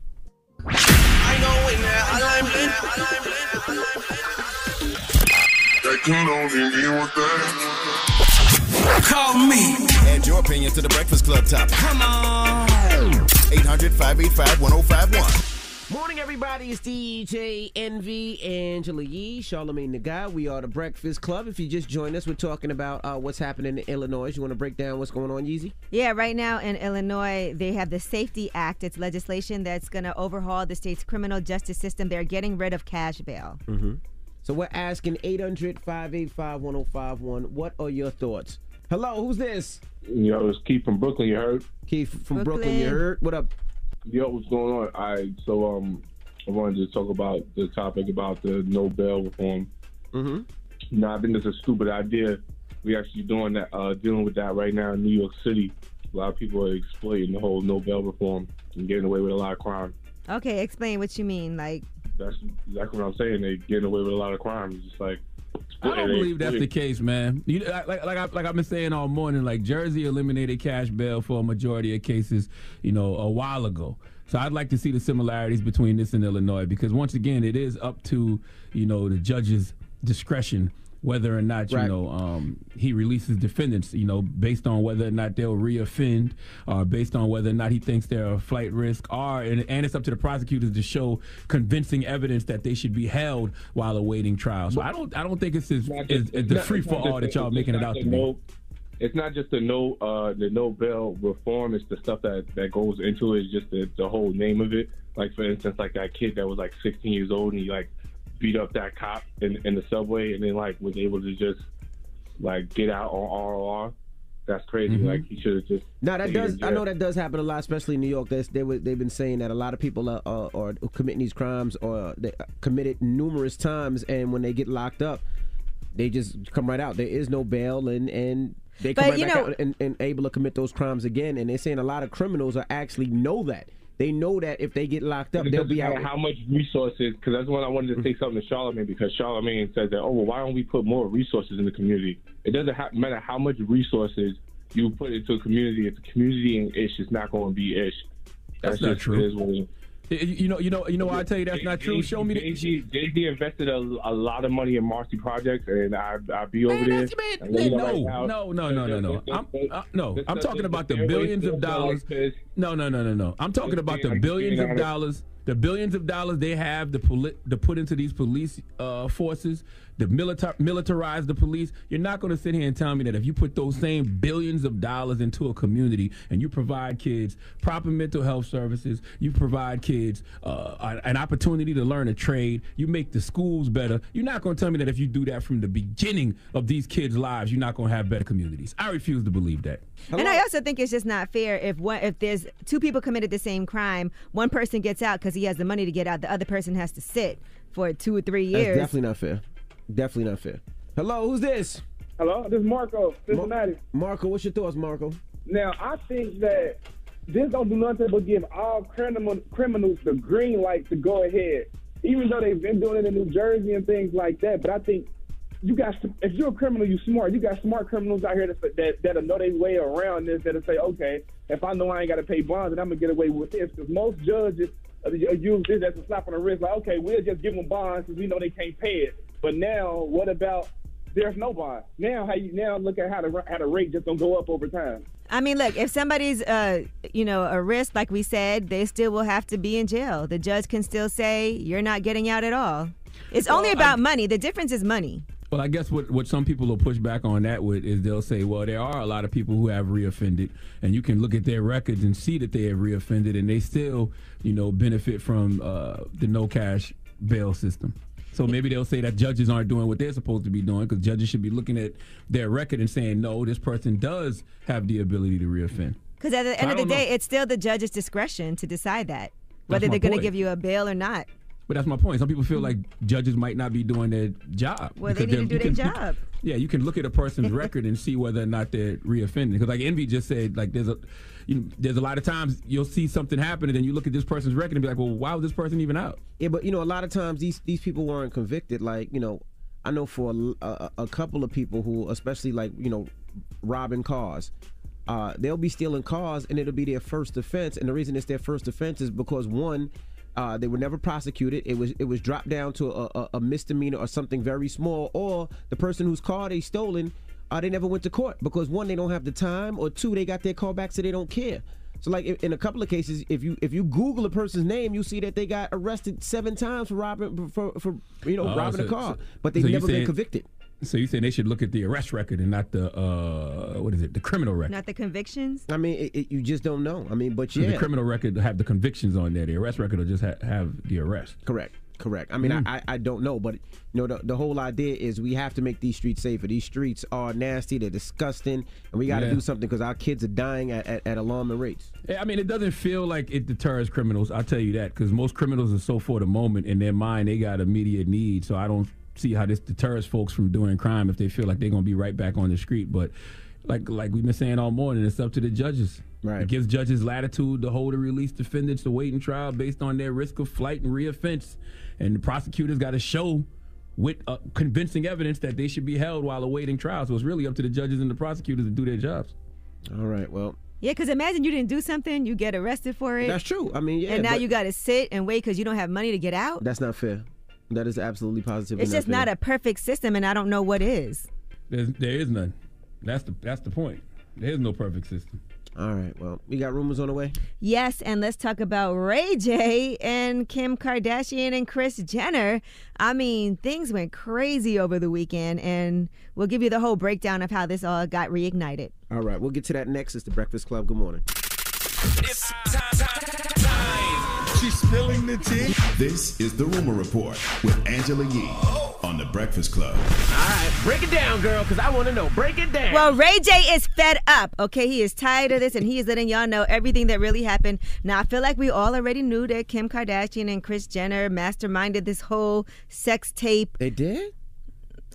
Speaker 2: Call me. Add your opinion to the Breakfast Club topic. Come on. 800 585 1051.
Speaker 7: Morning, everybody. It's DJ Envy, Angela Yee, Charlamagne the Guy. We are the Breakfast Club. If you just joined us, we're talking about uh, what's happening in Illinois. You want to break down what's going on, Yeezy?
Speaker 3: Yeah, right now in Illinois, they have the Safety Act. It's legislation that's going to overhaul the state's criminal justice system. They're getting rid of cash bail.
Speaker 7: Mm-hmm. So we're asking 800 585 1051. What are your thoughts? Hello, who's this?
Speaker 37: Yo, it's Keith from Brooklyn. You heard?
Speaker 7: Keith from Brooklyn. You heard? What up?
Speaker 37: Yo, what's going on? I so um, I wanted to talk about the topic about the no bail reform.
Speaker 7: Mm-hmm.
Speaker 37: No, I think it's a stupid idea. We actually doing that, uh, dealing with that right now in New York City. A lot of people are exploiting the whole no bail reform and getting away with a lot of crime.
Speaker 3: Okay, explain what you mean. Like,
Speaker 37: That's exactly what I'm saying. They getting away with a lot of crime. It's just like
Speaker 4: I don't believe that's the case, man. You, like, like, like, I, like I've been saying all morning, like Jersey eliminated cash bail for a majority of cases, you know, a while ago. So I'd like to see the similarities between this and Illinois because once again, it is up to you know the judge's discretion whether or not you
Speaker 7: Right.
Speaker 4: know um, he releases defendants, you know, based on whether or not they'll reoffend, or based on whether or not he thinks they're a flight risk, or and, and it's up to the prosecutors to show convincing evidence that they should be held while awaiting trial. So I don't, I don't think it's as, as, as the free for all
Speaker 37: just
Speaker 4: that y'all making it out to be.
Speaker 37: It's not just the no uh, the no bail reform. It's the stuff that, that goes into it. It's just the, the whole name of it. Like for instance, like that kid that was like 16 years old and he like beat up that cop in, in the subway and then like was able to just like get out on ROR. That's crazy.
Speaker 7: Mhm.
Speaker 37: Like he should have just.
Speaker 7: No, that does. I know that does happen a lot, especially in New York. That's, they were, they've been saying that a lot of people are, are, are committing these crimes or they committed numerous times, and when they get locked up, they just come right out. There is no bail, and and they come
Speaker 3: But,
Speaker 7: right
Speaker 3: you
Speaker 7: back
Speaker 3: know-
Speaker 7: out and, and able to commit those crimes again. And they're saying a lot of criminals are actually know that. They know that if they get locked up, they'll be out.
Speaker 37: how much resources, because that's when I wanted to say something to Charlamagne, because Charlamagne said that, oh, well, why don't we put more resources in the community? It doesn't ha- matter how much resources you put into a community. If the community ain't ish, it's not going to be ish.
Speaker 4: That's not
Speaker 37: just-
Speaker 4: true.
Speaker 37: It is what it is.
Speaker 4: You- know, you know, you know. why I tell you that's not true. Show me the.
Speaker 37: Z invested a, a lot of money in Marcy projects, and I I be over there. and let you know
Speaker 4: No,
Speaker 37: right now,
Speaker 4: no, no, no, no, no. I'm, uh, no, I'm talking about
Speaker 37: the
Speaker 4: billions of dollars. No, no, no, no, no. I'm talking about the billions of
Speaker 37: of-
Speaker 4: dollars, the billions of dollars they have to, poli- to put into these police uh, forces, to militar- militarize the police. You're not going to sit here and tell me that if you put those same billions of dollars into a community and you provide kids proper mental health services, you provide kids uh, an- an opportunity to learn a trade, you make the schools better. You're not going to tell me that if you do that from the beginning of these kids' lives, you're not going to have better communities. I refuse to believe that.
Speaker 3: and I also think it's just not fair if one if there's two people committed the same crime, one person gets out because he has the money to get out, the other person has to sit for two or three years.
Speaker 7: That's
Speaker 3: years.
Speaker 7: definitely not fair. Definitely not fair. Hello, who's this?
Speaker 11: Hello, this is Marco, Cincinnati.
Speaker 7: Marco, what's your thoughts, Marco?
Speaker 11: Now, I think that this don't do nothing but give all criminal, criminals the green light to go ahead, even though they've been doing it in New Jersey and things like that. But I think you got if you're a criminal, you smart. You got smart criminals out here that that that'll know their way around this. That'll say, okay, if I know I ain't got to pay bonds, then I'm gonna get away with this. Because most judges uh, use this as a slap on the wrist. Like, okay, we'll just give them bonds because we know they can't pay it. But now, what about there's no bond? Now, how you now look at how the how the rate just gonna go up over time?
Speaker 3: I mean, look, if somebody's, uh, you know, a risk, like we said, they still will have to be in jail. The judge can still say you're not getting out at all. It's only about money. The difference is money.
Speaker 4: Well, I guess what, what some people will push back on that with is they'll say, well, there are a lot of people who have reoffended, and you can look at their records and see that they have reoffended, and they still, you know, benefit from uh, the no cash bail system. So maybe they'll say that judges aren't doing what they're supposed to be doing because judges should be looking at their record and saying, no, this person does have the ability to reoffend.
Speaker 3: Because at the
Speaker 4: So
Speaker 3: end of the
Speaker 4: don't know.
Speaker 3: day, it's still the judge's discretion to decide that whether they're going to give you a bail or not.
Speaker 4: But that's my point. Some people feel like judges might not be doing their job.
Speaker 3: Well, they need to do their job.
Speaker 4: Yeah, you can look at a person's record and see whether or not they're reoffending. Because like Envy just said, like there's a, you there's a lot of times you'll see something happen and then you look at this person's record and be like, well, why was this person even out?
Speaker 7: Yeah, but you know, a lot of times these these people weren't convicted. Like you know, I know for a, a, a couple of people who, especially like you know, robbing cars. Uh, they'll be stealing cars and it'll be their first offense. And the reason it's their first offense is because one, uh, they were never prosecuted. It was it was dropped down to a, a, a misdemeanor or something very small. Or the person whose car they stolen, uh, they never went to court because one, they don't have the time, or two, they got their car back so they don't care. So like in- in a couple of cases, if you if you Google a person's name, you see that they got arrested seven times for robbing for, for you know
Speaker 4: Oh,
Speaker 7: robbing
Speaker 4: so-
Speaker 7: a car,
Speaker 4: so-
Speaker 7: but they've
Speaker 4: so you
Speaker 7: never been convicted.
Speaker 4: So you saying they should look at the arrest record and not the uh, what is it, the criminal record?
Speaker 3: Not the convictions.
Speaker 7: I mean, it, it, you just don't know. I mean, but yeah,
Speaker 4: The criminal record have the convictions on there. The arrest record will just ha- have the arrest.
Speaker 7: Correct. Correct. I mean,
Speaker 4: Mm.
Speaker 7: I, I don't know, but you know, the, the whole idea is we have to make these streets safer. These streets are nasty, they're disgusting, and we got to
Speaker 4: Yeah.
Speaker 7: do something because our kids are dying at, at, at alarming rates.
Speaker 4: Yeah, I mean, it doesn't feel like it deters criminals. I'll tell you that because most criminals are so for the moment in their mind they got immediate need. So I don't see how this deters folks from doing crime if they feel like they're gonna be right back on the street. But like like we've been saying all morning, it's up to the judges.
Speaker 7: Right.
Speaker 4: It gives judges latitude to hold or release defendants to wait in trial based on their risk of flight and reoffense, and the prosecutors got to show. With uh, convincing evidence that they should be held while awaiting trial, so it's really up to the judges and the prosecutors to do their jobs.
Speaker 7: All right, well,
Speaker 3: Yeah, because imagine you didn't do something, you get arrested for it.
Speaker 7: That's true. I mean, yeah,
Speaker 3: and now you got to sit and wait because you don't have money to get out.
Speaker 7: that's not fair. That is absolutely positive.
Speaker 3: It's just not a perfect system, and I don't know what is.
Speaker 4: There's, there is none. That's the that's the point. There is no perfect system.
Speaker 7: All right. Well, we got rumors on the way.
Speaker 3: Yes, and let's talk about Ray J and Kim Kardashian and Kris Jenner. I mean, things went crazy over the weekend, and we'll give you the whole breakdown of how this all got reignited.
Speaker 7: All right, we'll get to that next. It's the Breakfast Club. Good morning.
Speaker 2: It's time. She's spilling the tea. This is the Rumor Report with Angela Yee on the Breakfast Club.
Speaker 7: All right, break it down, girl, because I want to know. Break it down.
Speaker 3: Well, Ray J is fed up. Okay, he is tired of this, and he is letting y'all know everything that really happened. Now, I feel like we all already knew that Kim Kardashian and Kris Jenner masterminded this whole sex tape.
Speaker 7: They did.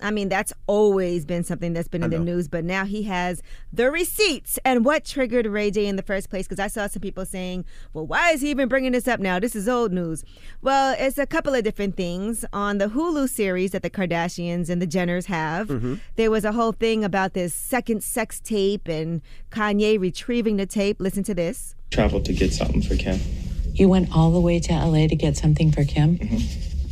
Speaker 3: I mean, that's always been something that's been in the news, but now he has the receipts. And what triggered Ray J in the first place? Because I saw some people saying, well, why is he even bringing this up now? This is old news. Well, it's a couple of different things. On the Hulu series that the Kardashians and the Jenners have,
Speaker 38: Mhm.
Speaker 3: there was a whole thing about this second sex tape and Kanye retrieving the tape. Listen to this.
Speaker 38: Traveled to get something for Kim.
Speaker 39: You went all the way to LA to get something for Kim?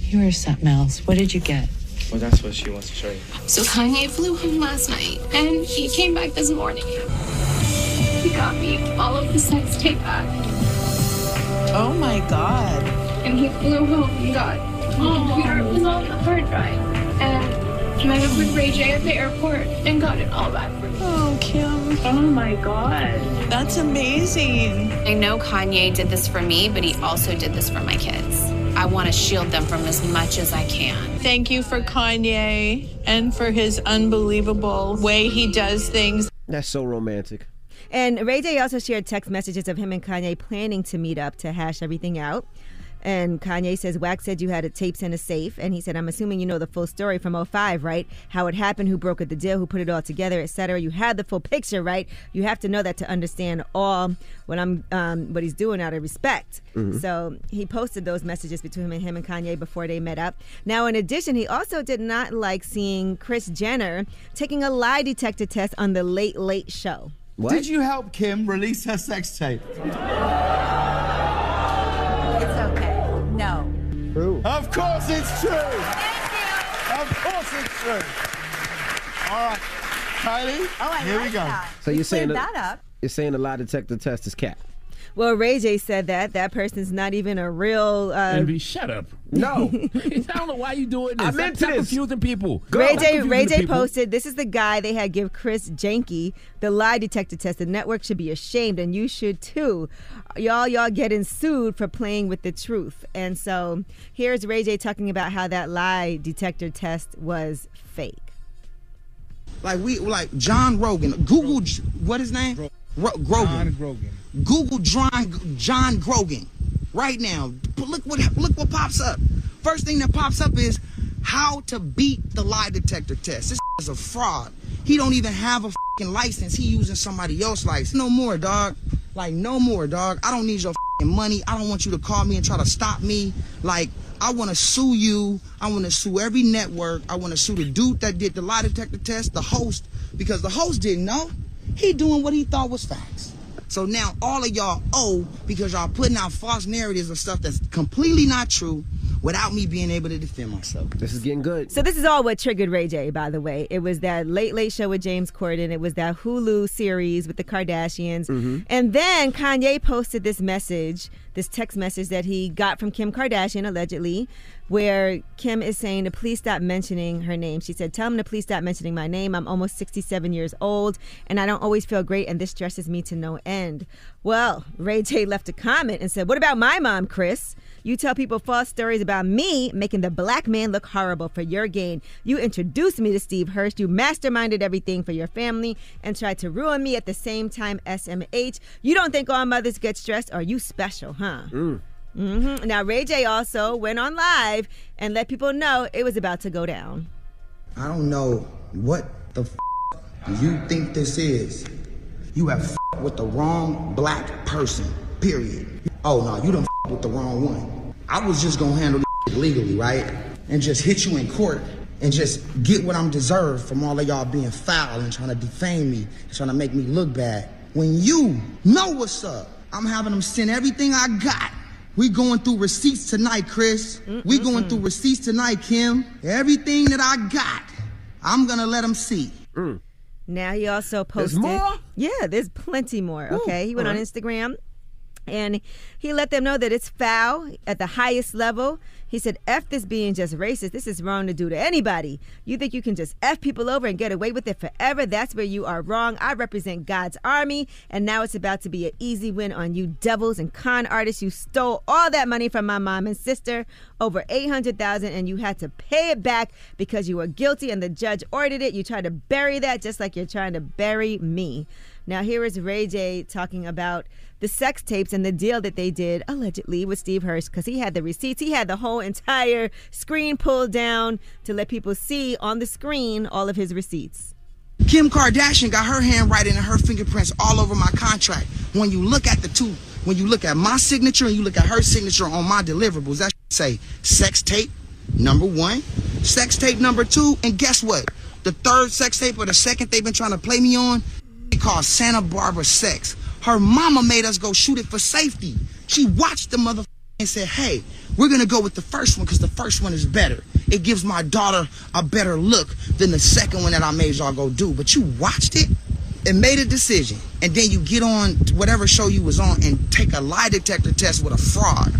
Speaker 39: You were something else. What did you get?
Speaker 38: Well, that's what she wants to show you.
Speaker 37: So Kanye flew home last night and he came back this morning. He got me all of the sex tape back.
Speaker 39: Oh my god.
Speaker 37: And he flew home and got the computer was on the hard drive. And I met with Ray J at the airport and got it all back for me.
Speaker 39: Oh, Kim.
Speaker 37: Oh my god.
Speaker 39: That's amazing.
Speaker 40: I know Kanye did this for me, but he also did this for my kids. I want to shield them from as much as I can.
Speaker 39: Thank you for Kanye and for his unbelievable way he does things.
Speaker 7: That's so romantic.
Speaker 3: And Ray J also shared text messages of him and Kanye planning to meet up to hash everything out. And Kanye says, Wax said you had a tapes in a safe. And he said, I'm assuming you know the full story from 05, right? How it happened, who brokered the deal, who put it all together, etc. You had the full picture, right? You have to know that to understand all what I'm um, what he's doing out of respect.
Speaker 41: Mhm.
Speaker 3: So he posted those messages between him and Kanye before they met up. Now, in addition, he also did not like seeing Kris Jenner taking a lie detector test on the Late Late Show.
Speaker 41: Did you help Kim release her sex tape?
Speaker 42: It's okay. No.
Speaker 41: True. Of course it's true. Thank you. Of course it's true. All right, Kylie.
Speaker 42: Oh, I
Speaker 41: here
Speaker 42: like
Speaker 41: we go.
Speaker 42: that.
Speaker 7: So
Speaker 42: We
Speaker 7: you're saying that,
Speaker 42: that up.
Speaker 7: You're saying the lie detector test is cap.
Speaker 3: Well, Ray J said that that person's not even a real. Uh,
Speaker 4: be, shut up.
Speaker 7: No.
Speaker 4: I don't know why you doing this.
Speaker 7: I'm into
Speaker 4: Stop
Speaker 7: this.
Speaker 4: confusing people.
Speaker 3: Ray J, Ray J posted, "This is the guy they had give Chris Janky the lie detector test. The network should be ashamed, and you should too. Y'all, y'all getting sued for playing with the truth." And so here's Ray J talking about how that lie detector test was fake.
Speaker 41: Like we like John Rogan. Google J- what his name? Ro- Grogan.
Speaker 43: Grogan.
Speaker 41: Google John John Grogan right now. But look what look what pops up. First thing that pops up is how to beat the lie detector test. This is a fraud. He don't even have a fucking license. He using somebody else's license. No more, dog. Like no more, dog. I don't need your fucking money. I don't want you to call me and try to stop me. Like I want to sue you. I want to sue every network. I want to sue the dude that did the lie detector test, the host, because the host didn't know. He doing what he thought was facts. So now all of y'all owe because y'all putting out false narratives of stuff that's completely not true without me being able to defend myself.
Speaker 7: This is getting good.
Speaker 3: So this is all what triggered Ray J. By the way, it was that Late Late Show with James Corden. It was that Hulu series with the Kardashians,
Speaker 7: Mhm.
Speaker 3: and then Kanye posted this message, this text message that he got from Kim Kardashian allegedly, where Kim is saying to please stop mentioning her name. She said, "Tell him to please stop mentioning my name. I'm almost 67 years old, and I don't always feel great, and this stresses me to no end." Well, Ray J left a comment and said, "What about my mom, Kris?" You tell people false stories about me, making the black man look horrible for your gain. You introduced me to Steve Hirsch. You masterminded everything for your family and tried to ruin me at the same time. SMH. You don't think all mothers get stressed? Are you special, huh? hmm Now, Ray J also went on live and let people know it was about to go down.
Speaker 41: I don't know what the f- you think this is. You have f- with the wrong black person. Period. Oh no, you done f- with the wrong one. I was just gonna handle this legally, right? And just hit you in court and just get what I'm deserved from all of y'all being foul and trying to defame me and trying to make me look bad. When you know what's up, I'm having them send everything I got. We going through receipts tonight, Kris. We going through receipts tonight, Kim. Everything that I got, I'm gonna let them see. Mm.
Speaker 3: Now he also
Speaker 41: There's
Speaker 3: posted.
Speaker 41: more?
Speaker 3: Yeah, there's plenty more. Okay, he went on. Instagram and he let them know that it's foul at the highest level. He said, "F this being just racist. This is wrong to do to anybody. You think you can just f people over and get away with it forever? That's where you are wrong. I represent God's army, and now it's about to be an easy win on you devils and con artists. You stole all that money from my mom and sister, over eight hundred thousand, and you had to pay it back because you were guilty and the judge ordered it. You tried to bury that just like you're trying to bury me." Now here is Ray J talking about the sex tapes and the deal that they did allegedly with Steve Hirsch because he had the receipts. He had the whole entire screen pulled down to let people see on the screen all of his receipts.
Speaker 41: Kim Kardashian got her handwriting and her fingerprints all over my contract. When you look at the two, when you look at my signature and you look at her signature on my deliverables, that say sex tape number one, sex tape number two, and guess what? The third sex tape or the second they've been trying to play me on, called Santa Barbara Sex. Her mama made us go shoot it for safety. She watched the mother and said, hey, we're gonna go with the first one because the first one is better. It gives my daughter a better look than the second one that I made y'all go do. But you watched it and made a decision. And then you get on whatever show you was on and take a lie detector test with a fraud.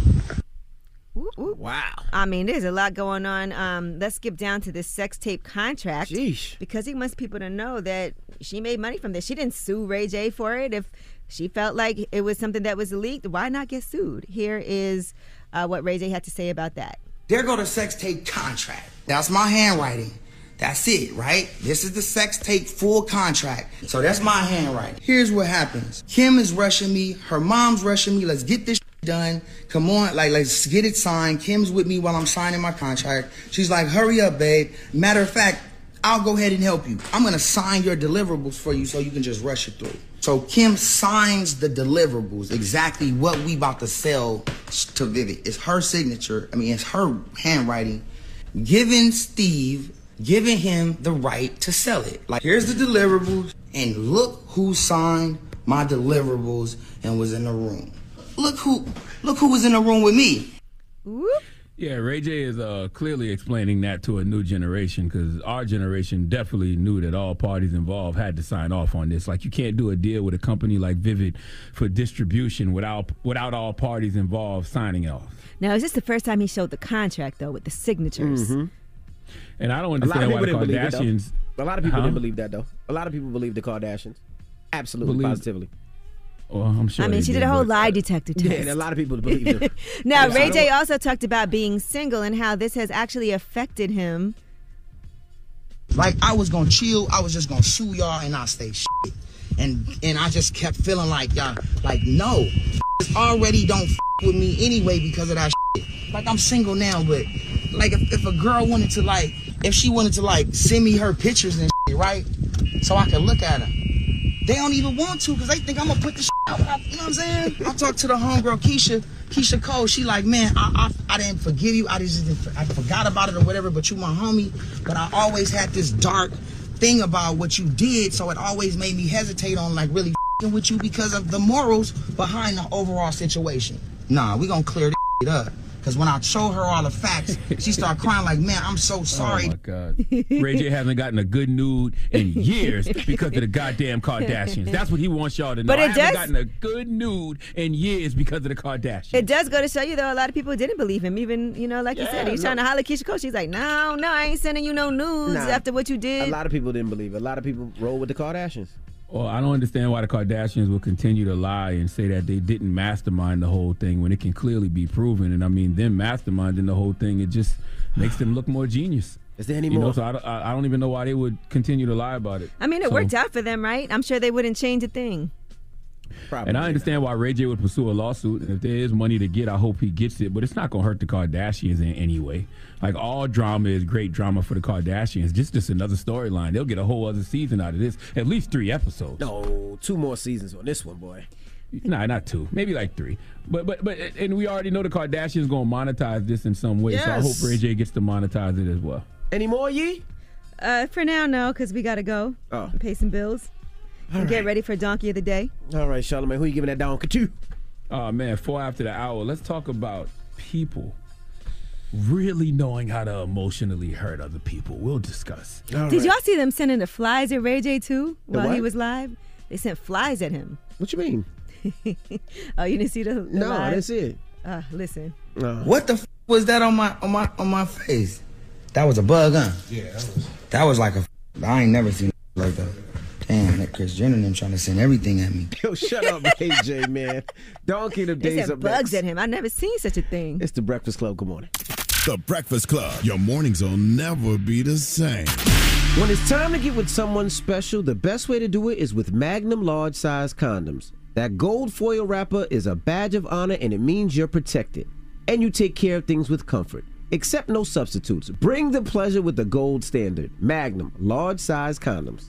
Speaker 3: Wow. I mean, there's a lot going on. Um, let's skip down to this sex tape contract. Because he wants people to know that she made money from this. She didn't sue Ray J for it. If she felt like it was something that was leaked, why not get sued? Here is uh, what Ray J had to say about that.
Speaker 41: There go the sex tape contract. That's my handwriting. That's it, right? This is the sex tape full contract. So that's my handwriting. Here's what happens. Kim is rushing me. Her mom's rushing me. Let's get this done. Come on, like let's get it signed. Kim's with me while I'm signing my contract. She's like, hurry up, babe. Matter of fact, I'll go ahead and help you. I'm gonna sign your deliverables for you so you can just rush it through. So Kim signs the deliverables, exactly what we about to sell to Vivid. It's her signature. I mean, it's her handwriting, giving Steve, giving him the right to sell it. Like, here's the deliverables, and look who signed my deliverables and was in the room. Look who, look who was in the room with me.
Speaker 4: Yeah, Ray J is uh, clearly explaining that to a new generation because our generation definitely knew that all parties involved had to sign off on this. Like, you can't do a deal with a company like Vivid for distribution without without all parties involved signing off.
Speaker 3: Now, is this the first time he showed the contract though with the signatures?
Speaker 7: Mm-hmm.
Speaker 4: And I don't
Speaker 7: A lot of
Speaker 4: understand why the
Speaker 7: didn't it.
Speaker 4: Kardashians.
Speaker 7: A lot of people
Speaker 4: Huh?
Speaker 7: didn't believe that though. A lot of people believe the Kardashians. Absolutely,
Speaker 4: Believe-
Speaker 7: positively.
Speaker 4: Well, I'm sure.
Speaker 3: I mean, she did a whole
Speaker 4: but-
Speaker 3: lie detector test.
Speaker 7: Yeah, and a lot of people believe it.
Speaker 3: now,
Speaker 7: Yeah,
Speaker 3: Ray J also talked about being single and how this has actually affected him.
Speaker 41: Like I was gonna chill, I was just gonna sue y'all and not stay shit. And and I just kept feeling like y'all, like no, it's already don't with me anyway because of that shit. Like I'm single now, but like if, if a girl wanted to like, if she wanted to like send me her pictures and shit, right, so I could look at her. They don't even want to because they think I'm gonna put the shit out. You know what I'm saying? I talked to the homegirl Keyshia, Keyshia Cole. She like, man, I, I I didn't forgive you. I just I forgot about it or whatever. But you my homie. But I always had this dark thing about what you did, so it always made me hesitate on like really with you because of the morals behind the overall situation. Nah, we gonna clear this up. Cause when I show her all the facts, she start crying like, man, I'm so oh, sorry.
Speaker 4: Oh my God. Ray J hasn't gotten a good nude in years because of the goddamn Kardashians. That's what he wants y'all to know.
Speaker 3: But
Speaker 4: I
Speaker 3: it
Speaker 4: haven't
Speaker 3: does-
Speaker 4: gotten a good nude in years because of the Kardashians.
Speaker 3: It does go to show you though, a lot of people didn't believe him. Even you know, like you said, he's
Speaker 7: no.
Speaker 3: trying to holler at Keyshia Cole. She's like, no, no, I ain't sending you no nudes
Speaker 7: Nah.
Speaker 3: after what you did.
Speaker 7: A lot of people didn't believe it. A lot of people roll with the Kardashians.
Speaker 4: Well, I don't understand why the Kardashians will continue to lie and say that they didn't mastermind the whole thing when it can clearly be proven. And I mean, them masterminding the whole thing, it just makes them look more genius.
Speaker 7: Is there any
Speaker 4: you know,
Speaker 7: more?
Speaker 4: so I don't, I I don't even know why they would continue to lie about it.
Speaker 3: I mean, it
Speaker 4: So-
Speaker 3: worked out for them, right? I'm sure they wouldn't change a thing.
Speaker 7: Probably.
Speaker 4: And I understand why Ray J would pursue a lawsuit. And if there is money to get, I hope he gets it. But it's not going to hurt the Kardashians in any way. Like all drama is great drama for the Kardashians. Just just another storyline. They'll get a whole other season out of this. At least three episodes.
Speaker 7: No, two more seasons on this one, boy.
Speaker 4: Nah, not two. Maybe like three. But but but and we already know the Kardashians going to monetize this in some way. So I hope Ray J gets to monetize it as well.
Speaker 7: Any more, Yee?
Speaker 3: Uh, for now, no, because we gotta go
Speaker 7: Oh.
Speaker 3: pay some bills
Speaker 7: All
Speaker 3: and get ready for Donkey of the Day.
Speaker 7: All right, Charlamagne, who you giving that donkey to?
Speaker 4: Oh man, four after the hour. Let's talk about people really knowing how to emotionally hurt other people. We'll discuss.
Speaker 3: Did y'all see them sending the flies at Ray J too
Speaker 7: The
Speaker 3: while he was live? They sent flies at him.
Speaker 7: What you mean?
Speaker 3: oh, you didn't see the, the
Speaker 41: No, I
Speaker 3: live?
Speaker 41: didn't see
Speaker 7: it.
Speaker 3: Uh, listen.
Speaker 41: What the f- was that on my on my on my face? That was a bug, huh?
Speaker 44: Yeah, that was.
Speaker 41: That was like a. f- I ain't never seen like that. Damn, that Kris Jenner and them trying to send everything at me.
Speaker 7: Yo, shut up, AJ, man. Donkey the
Speaker 3: They
Speaker 7: days
Speaker 3: sent
Speaker 7: up
Speaker 3: bugs
Speaker 7: next.
Speaker 3: at him. I never seen such a thing.
Speaker 7: It's the Breakfast Club. Good morning.
Speaker 2: The Breakfast Club. Your mornings will never be the same.
Speaker 7: When it's time to get with someone special, the best way to do it is with Magnum large size condoms. That gold foil wrapper is a badge of honor and it means you're protected. And you take care of things with comfort. Accept no substitutes. Bring the pleasure with the gold standard. Magnum large size condoms.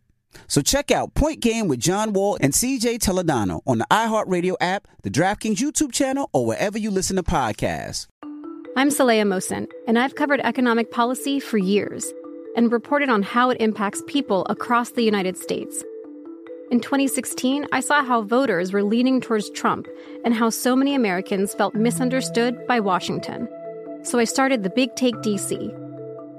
Speaker 17: So check out Point Game with John Wall and CJ Toledano on the iHeartRadio app, the DraftKings YouTube channel, or wherever you listen to podcasts.
Speaker 24: I'm Saleha Mohsin, and I've covered economic policy for years and reported on how it impacts people across the United States. In 2016, I saw how voters were leaning towards Trump and how so many Americans felt misunderstood by Washington. So I started the Big Take DC.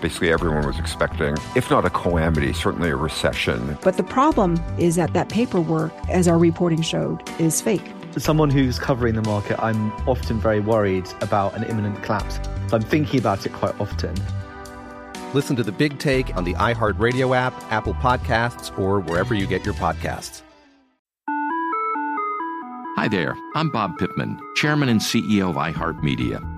Speaker 45: basically everyone was expecting, if not a calamity, certainly a recession.
Speaker 46: But the problem is that that paperwork, as our reporting showed, is fake.
Speaker 47: As someone who's covering the market, I'm often very worried about an imminent collapse. I'm thinking about it quite often.
Speaker 48: Listen to the big take on the iHeartRadio app, Apple Podcasts, or wherever you get your podcasts.
Speaker 49: Hi there, I'm Bob Pittman, Chairman and CEO of iHeartMedia.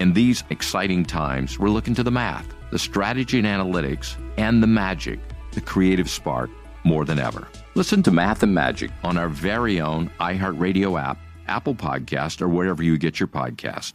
Speaker 49: In these exciting times, we're looking to the math, the strategy and analytics, and the magic, the creative spark, more than ever. Listen to Math and Magic on our very own iHeartRadio app, Apple Podcast, or wherever you get your podcast.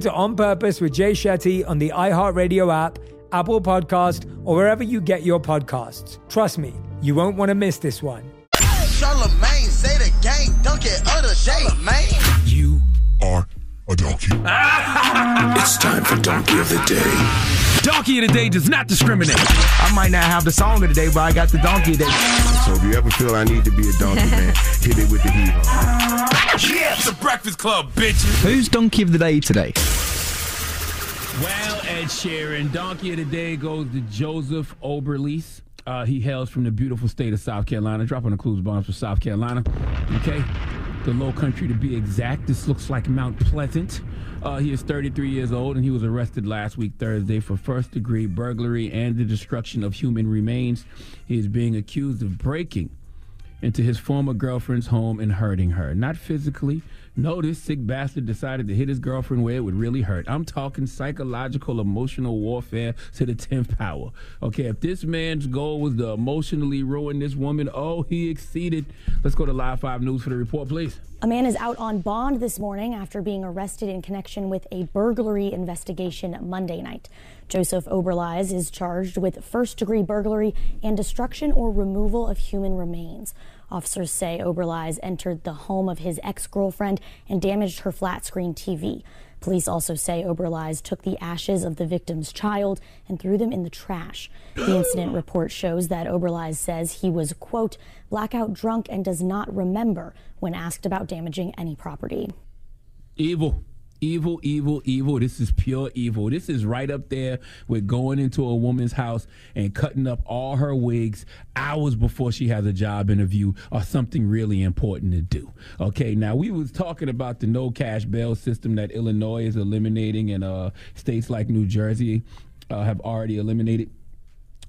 Speaker 26: to On Purpose with Jay Shetty on the iHeartRadio app, Apple Podcast, or wherever you get your podcasts. Trust me, you won't want to miss this one.
Speaker 41: Charlamagne say the game, dunk it other Charlamagne.
Speaker 2: You are a donkey. it's time for Donkey of the Day.
Speaker 50: Donkey of the Day does not discriminate. I might not have the song of the day, but I got the donkey of the day.
Speaker 2: So if you ever feel I need to be a donkey, man, hit it with the heat.
Speaker 50: Yeah, it's a Breakfast Club, bitches.
Speaker 51: Who's donkey of the day today?
Speaker 4: Well, Ed Sheeran, donkey of the day goes to Joseph Oberlies. Uh, he hails from the beautiful state of South Carolina. Dropping the clues bombs for South Carolina. Okay. The low country to be exact. This looks like Mount Pleasant. Uh, he is 33 years old and he was arrested last week, Thursday, for first degree burglary and the destruction of human remains. He is being accused of breaking into his former girlfriend's home and hurting her. Not physically. No, this sick bastard decided to hit his girlfriend where it would really hurt. I'm talking psychological, emotional warfare to the 10th power. Okay, if this man's goal was to emotionally ruin this woman, oh, he exceeded. Let's go to Live 5 News for the report, please.
Speaker 52: A man is out on bond this morning after being arrested in connection with a burglary investigation Monday night. Joseph Oberlies is charged with first degree burglary and destruction or removal of human remains. Officers say Oberlies entered the home of his ex girlfriend and damaged her flat screen TV. Police also say Oberlies took the ashes of the victim's child and threw them in the trash. The incident report shows that Oberlies says he was, quote, blackout drunk and does not remember when asked about damaging any property.
Speaker 4: Evil. Evil, evil, evil. This is pure evil. This is right up there with going into a woman's house and cutting up all her wigs hours before she has a job interview or something really important to do. Okay, now we was talking about the no cash bail system that Illinois is eliminating and uh, states like New Jersey uh, have already eliminated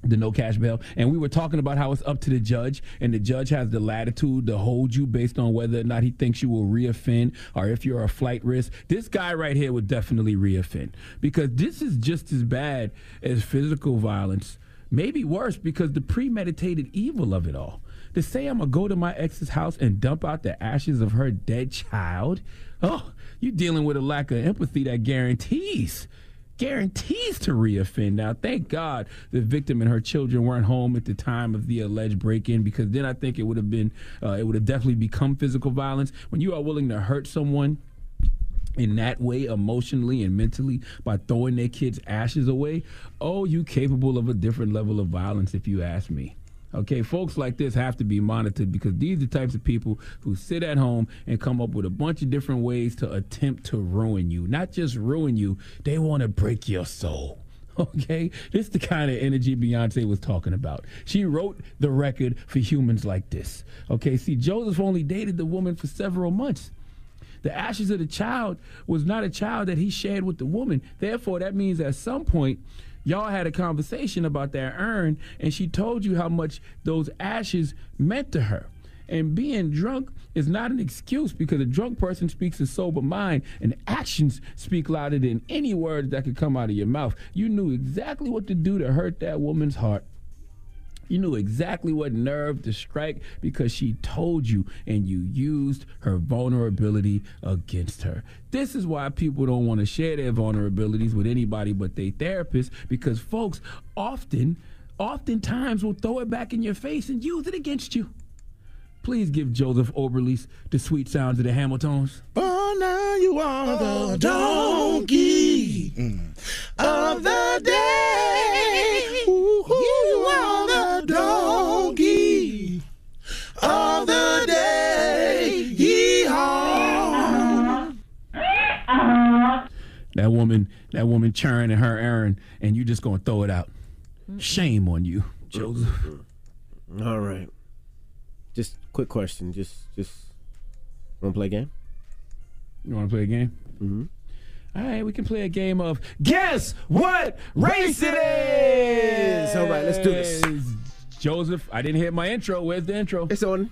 Speaker 4: the no cash bail. And we were talking about how it's up to the judge, and the judge has the latitude to hold you based on whether or not he thinks you will reoffend or if you're a flight risk. This guy right here would definitely reoffend because this is just as bad as physical violence, maybe worse because the premeditated evil of it all. To say I'm gonna go to my ex's house and dump out the ashes of her dead child, oh, you're dealing with a lack of empathy that guarantees guarantees to reoffend. Now, thank God the victim and her children weren't home at the time of the alleged break-in, because then I think it would have been, uh, it would have definitely become physical violence. When you are willing to hurt someone in that way, emotionally and mentally, by throwing their kids' ashes away, oh, you capable of a different level of violence, if you ask me. Okay, folks like this have to be monitored because these are the types of people who sit at home and come up with a bunch of different ways to attempt to ruin you. Not just ruin you, they want to break your soul. Okay, this is the kind of energy Beyonce was talking about. She wrote the record for humans like this. Okay, see, Joseph only dated the woman for several months. The ashes of the child was not a child that he shared with the woman. Therefore, that means at some point, y'all had a conversation about that urn, and she told you how much those ashes meant to her. And being drunk is not an excuse because a drunk person speaks a sober mind, and actions speak louder than any words that could come out of your mouth. You knew exactly what to do to hurt that woman's heart. You knew exactly what nerve to strike because she told you and you used her vulnerability against her. This is why people don't want to share their vulnerabilities with anybody but their therapist because folks often, oftentimes will throw it back in your face and use it against you. Please give Joseph Oberlies the sweet sounds of the Hamiltones.
Speaker 53: Oh, now you are the oh, donkey of the day. Of the day. Yeehaw.
Speaker 4: That woman, that woman churning her errand, and you just gonna throw it out. Shame on you, Joseph.
Speaker 54: All right. Just quick question. Just just want to play a game?
Speaker 4: You want to play a game? Mm-hmm. All right, we can play a game of guess what race it is.
Speaker 54: All right, let's do this.
Speaker 4: Joseph, I didn't hit my intro. Where's the intro?
Speaker 54: It's on.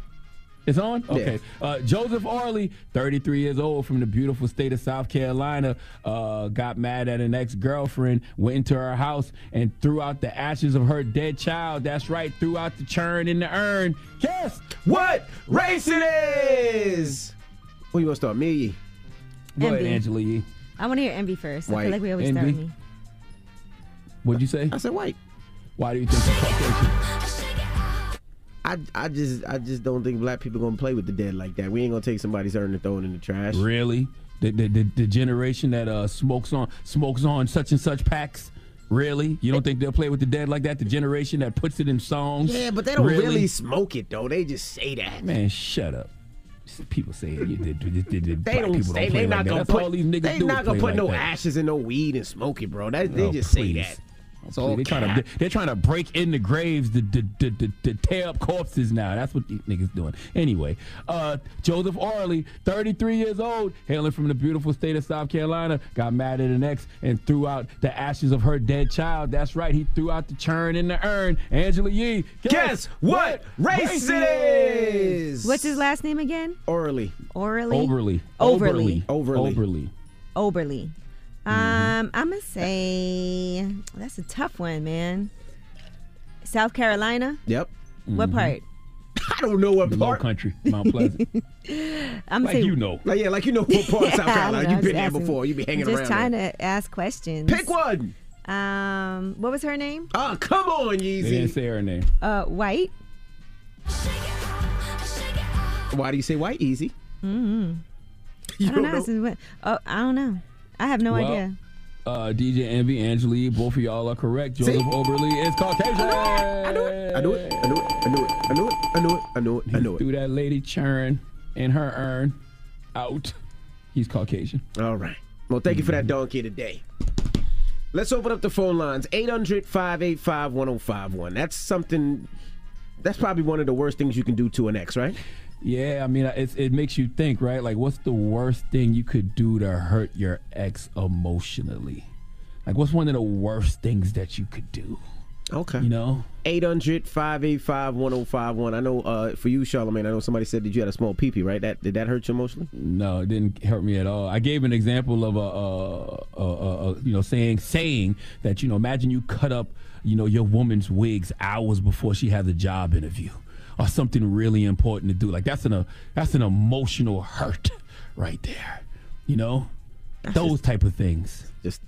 Speaker 4: It's on?
Speaker 54: Yeah.
Speaker 4: Okay. Uh, Joseph Orley, 33 years old from the beautiful state of South Carolina, uh, got mad at an ex girlfriend, went into her house, and threw out the ashes of her dead child. That's right, threw out the churn in the urn. Guess what race it is?
Speaker 54: Who you want to start? Me or?
Speaker 4: Go ahead, Angela Yee.
Speaker 55: I want to hear Envy first. I feel like we always start with me.
Speaker 4: What'd you say?
Speaker 54: I said white.
Speaker 4: Why do you think she's Caucasian?
Speaker 54: I, I just I just don't think black people gonna play with the dead like that. We ain't gonna take somebody's urn and throw it in the trash.
Speaker 4: Really? The, the, the, the generation that uh, smokes on smokes on such and such packs? Really? You don't think they'll play with the dead like that? The generation that puts it in songs?
Speaker 54: Yeah, but they don't really, smoke it though. They just say that.
Speaker 4: Man, shut up. People say you did, did, did, did,
Speaker 54: They don't
Speaker 4: people
Speaker 54: say
Speaker 4: don't
Speaker 54: they
Speaker 4: like
Speaker 54: not
Speaker 4: that.
Speaker 54: gonna
Speaker 4: That's
Speaker 54: put
Speaker 4: all these niggas
Speaker 54: they
Speaker 4: do.
Speaker 54: not gonna put
Speaker 4: like
Speaker 54: no
Speaker 4: that.
Speaker 54: ashes in no weed and smoke it, bro. That, they
Speaker 4: Oh,
Speaker 54: just
Speaker 4: please.
Speaker 54: say that. It's
Speaker 4: Please,
Speaker 54: all
Speaker 4: they trying to they're trying to break in the graves to, to, to, to, to tear up corpses now. That's what these niggas doing. Anyway, uh, Joseph Orley, 33 years old, hailing from the beautiful state of South Carolina, got mad at an ex and threw out the ashes of her dead child. That's right, he threw out the churn in the urn. Angela Yee, guess, what race it is?
Speaker 55: What's his last name again?
Speaker 54: Orley.
Speaker 55: Orley.
Speaker 4: Overly.
Speaker 55: Overly.
Speaker 54: Overly.
Speaker 4: Overly.
Speaker 55: Oberly. Um, I'm gonna say that's a tough one, man. South Carolina.
Speaker 54: Yep.
Speaker 55: What part?
Speaker 54: I don't know what
Speaker 4: The low
Speaker 54: part.
Speaker 4: country, Mount Pleasant.
Speaker 55: I'm
Speaker 4: like
Speaker 55: say
Speaker 4: you know.
Speaker 54: Like yeah, like you know what part of South
Speaker 55: I
Speaker 54: Carolina.
Speaker 55: know,
Speaker 54: You've been
Speaker 55: just
Speaker 54: there
Speaker 55: asking.
Speaker 54: before. You be hanging
Speaker 55: I'm just
Speaker 54: around.
Speaker 55: trying
Speaker 54: there.
Speaker 55: to ask questions.
Speaker 54: Pick one.
Speaker 55: Um, what was her name?
Speaker 54: Oh, come on,
Speaker 4: They didn't
Speaker 54: Yeezy.
Speaker 4: say her name.
Speaker 55: Uh, White.
Speaker 7: Why do you say white? Easy.
Speaker 3: Mm-hmm.
Speaker 7: You
Speaker 3: I don't,
Speaker 7: don't
Speaker 3: know.
Speaker 7: know?
Speaker 3: Since when- Oh, I don't know. I have no
Speaker 4: Well,
Speaker 3: idea.
Speaker 4: Uh, DJ Envy, Angela, both of y'all are correct. Joseph Oberly is Caucasian. I knew it.
Speaker 7: I knew it. I knew it. I knew it. I knew it. I knew it. I knew it. I knew it.
Speaker 4: Threw that lady churn and her urn out. He's Caucasian.
Speaker 7: All right. Well, thank you for that donkey today. Let's open up the phone lines 800 585 1051. That's something, that's probably one of the worst things you can do to an ex, right?
Speaker 4: Yeah, I mean, it's, it makes you think, right? Like, what's the worst thing you could do to hurt your ex emotionally? Like, what's one of the worst things that you could do?
Speaker 7: Okay.
Speaker 4: You know?
Speaker 7: 800 585 1051. I know uh, for you, Charlamagne, I know somebody said that you had a small peepee, right? That Did that hurt you emotionally?
Speaker 4: No, it didn't hurt me at all. I gave an example of a, a, a, a, a you know saying saying that you know imagine you cut up you know your woman's wigs hours before she has a job interview or something really important to do. Like that's an a, that's an emotional hurt right there. You know, those type of things.
Speaker 7: Just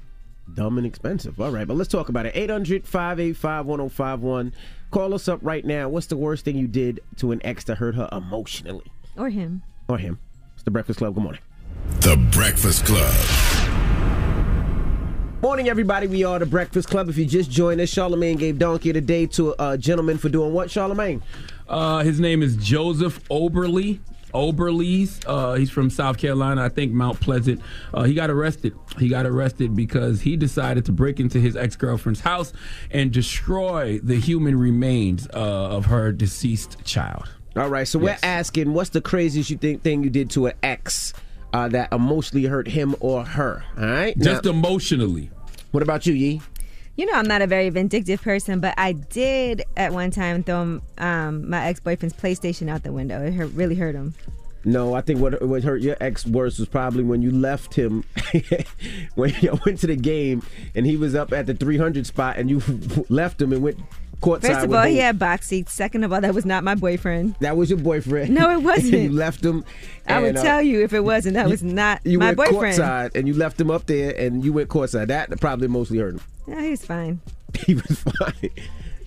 Speaker 7: dumb and expensive. All right, but let's talk about it. 800 585 1051. Call us up right now. What's the worst thing you did to an ex to hurt her emotionally?
Speaker 3: Or him.
Speaker 7: Or him? It's the Breakfast Club. Good morning.
Speaker 2: The Breakfast Club.
Speaker 7: Morning, everybody. We are the Breakfast Club. If you just joined us, Charlamagne gave Donkey today to a gentleman for doing what, Charlamagne?
Speaker 4: Uh, his name is Joseph Oberly. Oberlies. Uh, he's from South Carolina, I think Mount Pleasant. Uh, he got arrested. He got arrested because he decided to break into his ex girlfriend's house and destroy the human remains uh, of her deceased child.
Speaker 7: All right, so we're asking what's the craziest you think thing you did to an ex uh, that emotionally hurt him or her? All right?
Speaker 4: Just
Speaker 7: Now-
Speaker 4: emotionally.
Speaker 7: What about you, Yee?
Speaker 3: You know, I'm not a very vindictive person, but I did at one time throw um, my ex boyfriend's PlayStation out the window. It hurt, really hurt him.
Speaker 7: No, I think what what hurt your ex worse was probably when you left him when you went to the game and he was up at the 300 spot and you left him and went courtside.
Speaker 3: First of all,
Speaker 7: him.
Speaker 3: he had box seats. Second of all, that was not my boyfriend.
Speaker 7: That was your boyfriend.
Speaker 3: No, it wasn't.
Speaker 7: you left him.
Speaker 3: I would
Speaker 7: uh,
Speaker 3: tell you if it wasn't. That was not
Speaker 7: You
Speaker 3: my
Speaker 7: went
Speaker 3: boyfriend.
Speaker 7: courtside and you left him up there and you went courtside. That probably mostly hurt him.
Speaker 3: Yeah, he's fine.
Speaker 7: He was fine.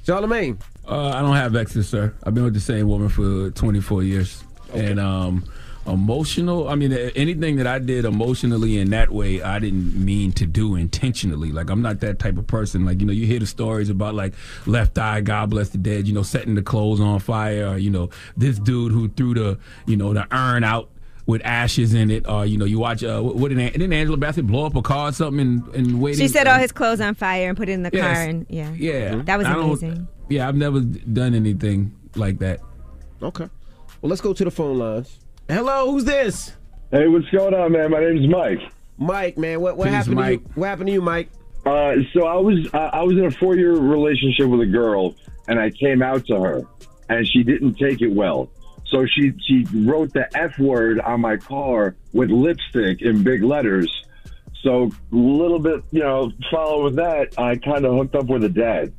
Speaker 7: Charlamagne.
Speaker 4: Uh, I don't have exes, sir. I've been with the same woman for 24 years. And um, emotional, I mean, anything that I did emotionally in that way, I didn't mean to do intentionally. Like, I'm not that type of person. Like, you know, you hear the stories about, like, Left Eye, God Bless the Dead, you know, setting the clothes on fire, or, you know, this dude who threw the, you know, the urn out with ashes in it, or you know, you watch. Uh, what did An- didn't Angela Bassett blow up a car or something and, and waiting?
Speaker 3: She set all his clothes on fire and put it in the
Speaker 4: Yes.
Speaker 3: car, and yeah,
Speaker 4: Yeah,
Speaker 3: that was
Speaker 4: I
Speaker 3: amazing.
Speaker 4: Yeah, I've never done anything like that.
Speaker 7: Okay. Well, let's go to the phone lines. Hello, who's this?
Speaker 56: Hey, what's going on, man? My name's Mike.
Speaker 7: Mike, man, what what
Speaker 56: Peace,
Speaker 7: happened
Speaker 56: Mike.
Speaker 7: to you? What happened to you, Mike?
Speaker 56: Uh, so I was uh, I was in a four year relationship with a girl, and I came out to her, and she didn't take it well. So she she wrote the F word on my car with lipstick in big letters. So a little bit, you know, follow with that. I kind of hooked up with a dad.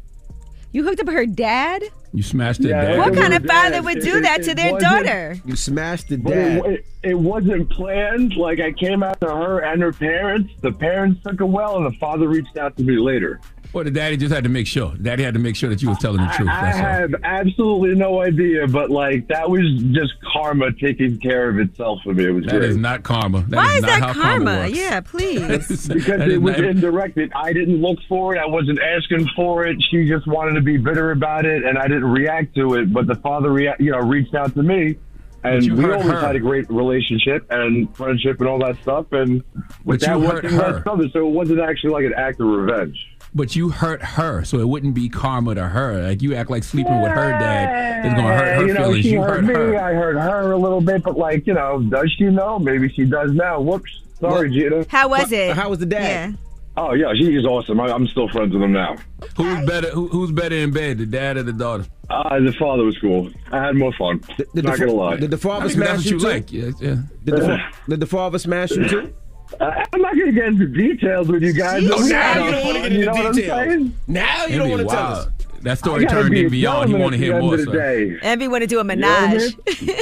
Speaker 3: You hooked up her dad.
Speaker 4: You smashed it.
Speaker 56: Yeah,
Speaker 4: dad.
Speaker 3: What kind of father
Speaker 56: dad.
Speaker 3: would do
Speaker 56: it-
Speaker 3: that
Speaker 56: it
Speaker 3: to their daughter?
Speaker 7: You smashed the dad.
Speaker 56: it, it, it wasn't planned. Like I came after her and her parents. The parents took it well, and the father reached out to me later.
Speaker 4: Well, the daddy just had to make sure. Daddy had to make sure that you was telling the truth.
Speaker 56: I, I
Speaker 4: That's all.
Speaker 56: have absolutely no idea, but like that was just karma taking care of itself for me. It was
Speaker 4: That
Speaker 56: great.
Speaker 4: is not karma. That
Speaker 3: Why is
Speaker 4: not
Speaker 3: that
Speaker 4: how
Speaker 3: karma?
Speaker 4: works.
Speaker 3: yeah, please.
Speaker 56: because it was
Speaker 4: not-
Speaker 56: indirect. It- I didn't look for it. I wasn't asking for it. She just wanted to be bitter about it, and I didn't react to it. But the father, rea- you know, reached out to me, and we always
Speaker 4: her.
Speaker 56: had a great relationship and friendship and all that stuff. And with
Speaker 4: But you
Speaker 56: that one
Speaker 4: hurt
Speaker 56: thing,
Speaker 4: her.
Speaker 56: other, so it wasn't actually like an act of revenge.
Speaker 4: But you hurt her, so it wouldn't be karma to her. Like you act like sleeping with her dad is going to hurt her
Speaker 56: you know,
Speaker 4: feelings.
Speaker 56: she
Speaker 4: You
Speaker 56: hurt
Speaker 4: hurt
Speaker 56: me.
Speaker 4: her.
Speaker 56: I hurt her a little bit, but like, you know, does she know? Maybe she does now. Whoops. Sorry, Gina.
Speaker 3: How was it?
Speaker 7: How was the dad?
Speaker 3: Yeah.
Speaker 56: Oh yeah, she is awesome. I, I'm still friends with him now.
Speaker 4: Who's better? Who, who's better in bed, the dad or the daughter?
Speaker 56: Uh, the father was cool. I had more fun.
Speaker 7: Did
Speaker 56: Not
Speaker 7: the,
Speaker 56: gonna lie.
Speaker 7: Did the father
Speaker 4: I mean,
Speaker 7: smash you
Speaker 4: you
Speaker 7: too?
Speaker 4: like. Yeah, yeah.
Speaker 7: Did, the, did the father smash you too?
Speaker 56: Uh, I'm not gonna get into details with you guys.
Speaker 7: Jeez.
Speaker 56: but
Speaker 7: Oh, now you don't wanna
Speaker 56: fun,
Speaker 7: get
Speaker 56: you know
Speaker 7: into
Speaker 56: what I'm
Speaker 7: details.
Speaker 56: saying?
Speaker 7: Now you
Speaker 4: It'd
Speaker 7: don't
Speaker 4: be
Speaker 7: want to tell us.
Speaker 4: That story turned
Speaker 56: be
Speaker 4: in
Speaker 56: a
Speaker 4: beyond. He
Speaker 56: gentleman
Speaker 4: want to hear more.
Speaker 56: of the
Speaker 3: Envy want to do a
Speaker 56: You know what I
Speaker 3: menage.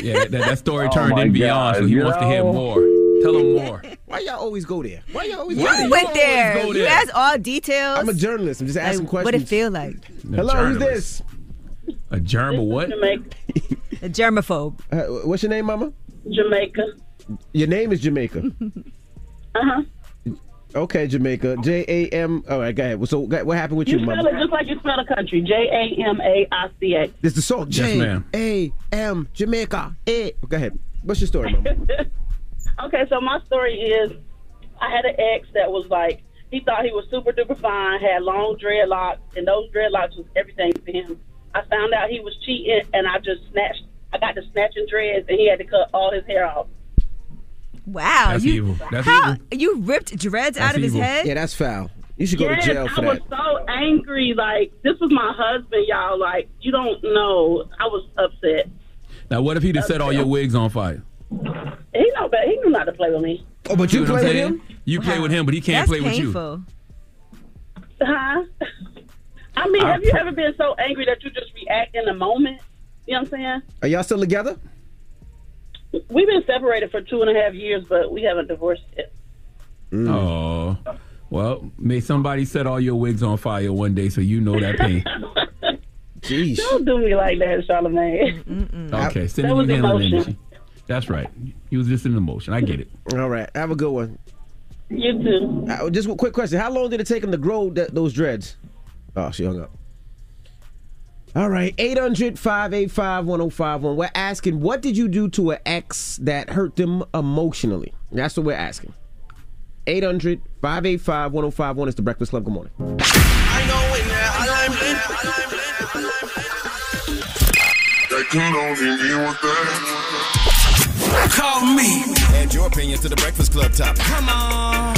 Speaker 4: Yeah, that, that story
Speaker 56: Oh,
Speaker 4: turned
Speaker 56: my
Speaker 4: in beyond, so he
Speaker 56: you
Speaker 4: wants to hear more. Tell him more.
Speaker 7: Why y'all always go there? Why y'all always
Speaker 3: You
Speaker 7: go there?
Speaker 3: went
Speaker 4: always
Speaker 3: there.
Speaker 4: go
Speaker 3: You asked all details.
Speaker 7: I'm a journalist. I'm just asking
Speaker 3: like,
Speaker 7: questions.
Speaker 3: what it feel like.
Speaker 4: The
Speaker 7: Hello, who's this?
Speaker 4: A germ or what?
Speaker 3: A germaphobe.
Speaker 7: Uh, what's your name, Mama?
Speaker 16: Jamaica.
Speaker 7: Your name is Jamaica.
Speaker 16: Uh huh.
Speaker 7: Okay, Jamaica. J A M. All right, go ahead. So, what happened with
Speaker 16: You
Speaker 7: you,
Speaker 16: spell
Speaker 7: Mama?
Speaker 16: it just like you spell the country. J A M A I C A.
Speaker 7: This the song.
Speaker 16: Yes,
Speaker 7: J
Speaker 16: ma'am.
Speaker 7: A M Jamaica. A. Go ahead. What's your story, Mama?
Speaker 16: Okay, so my story is I had an ex that was like, he thought he was super duper fine, had long dreadlocks, and those dreadlocks was everything to him. I found out he was cheating, and I just snatched, I got to snatching dreads, and he had to cut all his hair off.
Speaker 3: Wow.
Speaker 7: That's
Speaker 3: you,
Speaker 7: evil. That's
Speaker 3: how,
Speaker 7: evil.
Speaker 3: You ripped dreads out of his head?
Speaker 7: Yeah, that's foul. You should go
Speaker 16: yes,
Speaker 7: to jail for that.
Speaker 16: I was so angry. Like, this was my husband, y'all. Like, you don't know. I was upset.
Speaker 4: Now, what if he'd have set all your wigs on fire?
Speaker 16: He know better. He knew not to play with me.
Speaker 7: Oh, but
Speaker 4: You know what I'm saying? You play with him, but he can't play with you.
Speaker 16: Huh? I mean,
Speaker 7: I
Speaker 16: have you ever been so angry that you just react in the moment? You know what I'm saying?
Speaker 7: Are y'all still together?
Speaker 16: We've been separated for two and a half years, but we haven't divorced yet.
Speaker 4: Oh. Well, may somebody set all your wigs on fire one day so you know that pain.
Speaker 7: Jeez.
Speaker 16: Don't do me like that, Charlamagne.
Speaker 4: Okay,
Speaker 16: That
Speaker 4: send
Speaker 16: was
Speaker 4: me handling
Speaker 16: emotion.
Speaker 4: energy. That's right. He was just an emotion. I get it.
Speaker 7: All right. Have a good one.
Speaker 16: You too.
Speaker 7: Uh, just a quick question. How long did it take him to grow that, those dreads? Oh, she hung up. All right. 800 585 1051. We're asking, what did you do to an ex that hurt them emotionally? That's what we're asking. 800 585 1051 is the Breakfast Club. Good morning. I know it now. I'm lit. I line lit.
Speaker 1: Call me. Add your opinion to the Breakfast Club topic. Come on.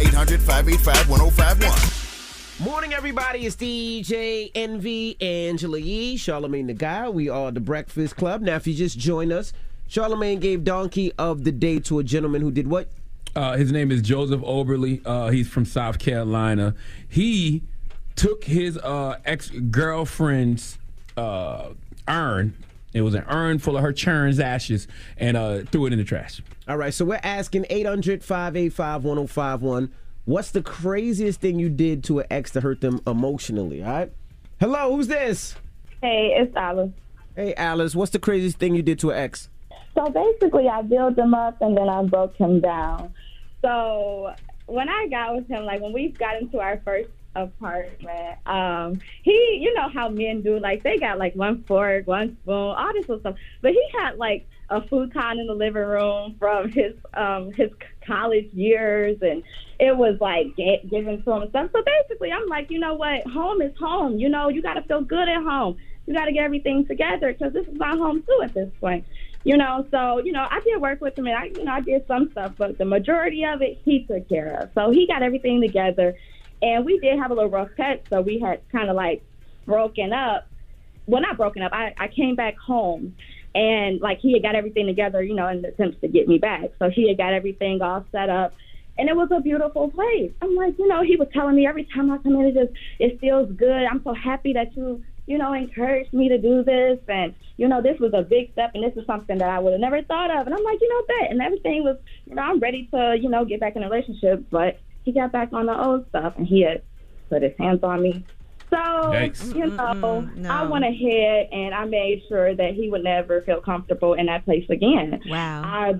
Speaker 1: 800 585 1051.
Speaker 7: Morning, everybody. It's DJ Envy Angela Yee, Charlamagne the Guy. We are the Breakfast Club. Now, if you just join us, Charlamagne gave Donkey of the Day to a gentleman who did what?
Speaker 4: Uh, his name is Joseph Oberly. Uh, he's from South Carolina. He took his uh, ex girlfriend's uh, urn. It was an urn full of her churn's ashes and uh, threw it in the trash.
Speaker 7: All right, so we're asking 800 585 1051. What's the craziest thing you did to an ex to hurt them emotionally? All right. Hello, who's this?
Speaker 57: Hey, it's Alice.
Speaker 7: Hey, Alice. What's the craziest thing you did to an ex?
Speaker 57: So basically, I built him up and then I broke him down. So when I got with him, like when we got into our first apartment, um, he, you know how men do, like they got like one fork, one spoon, all this little stuff. But he had like a futon in the living room from his um his college years, and it was like get, given to him and stuff. So basically, I'm like, you know what? Home is home. You know, you got to feel good at home. You got to get everything together because this is my home too at this point. You know, so you know, I did work with him, and I, you know, I did some stuff, but the majority of it he took care of. So he got everything together, and we did have a little rough cut. So we had kind of like broken up. Well, not broken up. I, I came back home, and like he had got everything together, you know, in the attempts to get me back. So he had got everything all set up. And it was a beautiful place. I'm like, you know, he was telling me every time I come in, it just it feels good. I'm so happy that you you know, encouraged me to do this. And, you know, this was a big step and this is something that I would have never thought of. And I'm like, you know, that. And everything was, you know, I'm ready to, you know, get back in a relationship. But he got back on the old stuff and he had put his hands on me. So,
Speaker 58: Yikes.
Speaker 57: you know, I went ahead and I made sure that he would never feel comfortable in that place again.
Speaker 3: Wow.
Speaker 57: I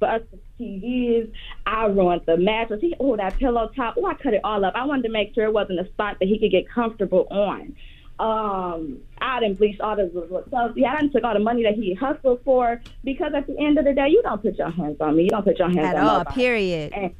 Speaker 57: busted TVs. I ruined the mattress. He, oh, that pillow top. Oh, I cut it all up. I wanted to make sure it wasn't a spot that he could get comfortable on. Um, I didn't bleach all the so yeah, I done took all the money that he hustled for because at the end of the day, you don't put your hands on me. You don't put your hands
Speaker 3: At
Speaker 57: on
Speaker 3: all,
Speaker 57: nobody.
Speaker 3: period.
Speaker 57: And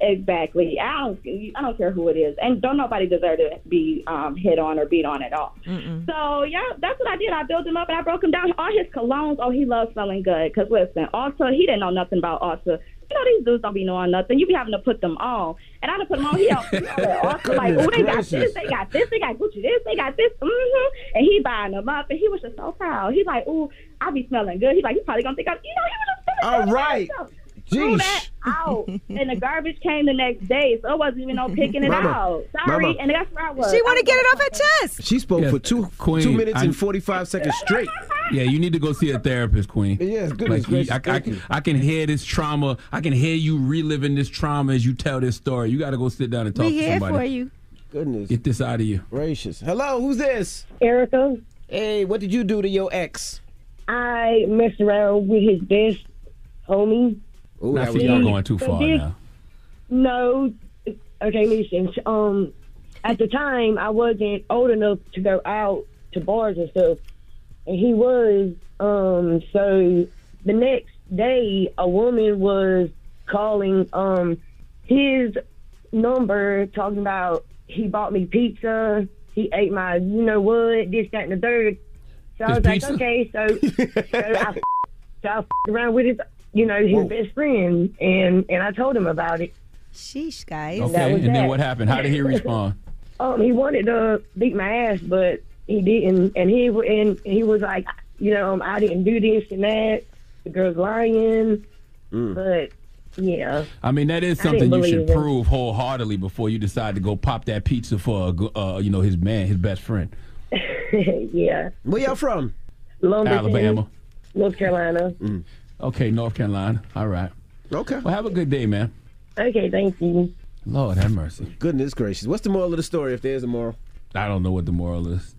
Speaker 57: exactly. I don't. I don't care who it is, and don't nobody deserve to be um, hit on or beat on at all. So yeah, that's what I did. I built him up and I broke him down. All his colognes. Oh, he loves smelling good. Cause listen, also he didn't know nothing about Ulta. You know these dudes don't be knowing nothing. You be having to put them on, and I done put them on. He don't. You also like, oh, they got this, they got this, they got Gucci this, they got this. Mm-hmm. And he buying them up, and he was just so proud. He's like, oh, I be smelling good. He's like, he probably gonna think I'm. You know, he was just
Speaker 7: All right.
Speaker 57: himself. Threw
Speaker 7: Jeez.
Speaker 57: that out, and the garbage came the next day, so it wasn't even no picking it
Speaker 7: Mama,
Speaker 57: out. Sorry,
Speaker 7: Mama.
Speaker 57: and that's where I was.
Speaker 3: She want to get it off her chest.
Speaker 7: She spoke for two
Speaker 4: Queen,
Speaker 7: two minutes
Speaker 4: I-
Speaker 7: and 45 seconds straight.
Speaker 4: Yeah, you need to go see a therapist, Queen.
Speaker 7: Yes, goodness
Speaker 4: Like, you-
Speaker 7: gracious,
Speaker 4: I, I,
Speaker 7: thank
Speaker 4: can,
Speaker 7: you.
Speaker 4: I can hear this trauma. I can hear you reliving this trauma as you tell this story. You got to go sit down and talk
Speaker 3: We
Speaker 4: to
Speaker 3: here
Speaker 4: somebody.
Speaker 3: for you.
Speaker 7: Goodness
Speaker 4: Get this out of you.
Speaker 7: gracious. Hello, who's this?
Speaker 57: Erica.
Speaker 7: Hey, what did you do to your ex?
Speaker 59: I messed around with his best homie.
Speaker 7: Ooh,
Speaker 4: Now, see, y'all going too far
Speaker 59: This-
Speaker 4: now.
Speaker 59: No. Okay, listen. Um, at the time, I wasn't old enough to go out to bars and stuff, and he was. Um, so the next day, a woman was calling um his number, talking about he bought me pizza, he ate my, you know what, this, that, and the third. So I was
Speaker 7: pizza?
Speaker 59: like, okay, so so I, so I f- around with his, you know, his best friend, and and I told him about it.
Speaker 3: Sheesh, guys.
Speaker 4: Okay, and then what happened? How did he respond?
Speaker 59: Um, he wanted to beat my ass, but he didn't, and he and he was like, you know, um, I didn't do this and that. The girl's lying, but yeah.
Speaker 4: I mean, that is something you should
Speaker 59: believe him.
Speaker 4: prove wholeheartedly before you decide to go pop that pizza for, a, uh, you know, his man, his best friend.
Speaker 59: yeah.
Speaker 7: Where y'all from?
Speaker 59: Lumberton,
Speaker 4: Alabama.
Speaker 59: North Carolina.
Speaker 4: Okay, North Carolina. All right.
Speaker 7: Okay.
Speaker 4: Well, have a good day, man.
Speaker 59: Okay, thank you.
Speaker 4: Lord have mercy.
Speaker 7: Goodness gracious. What's the moral of the story if there's a moral?
Speaker 4: I don't know what the moral is.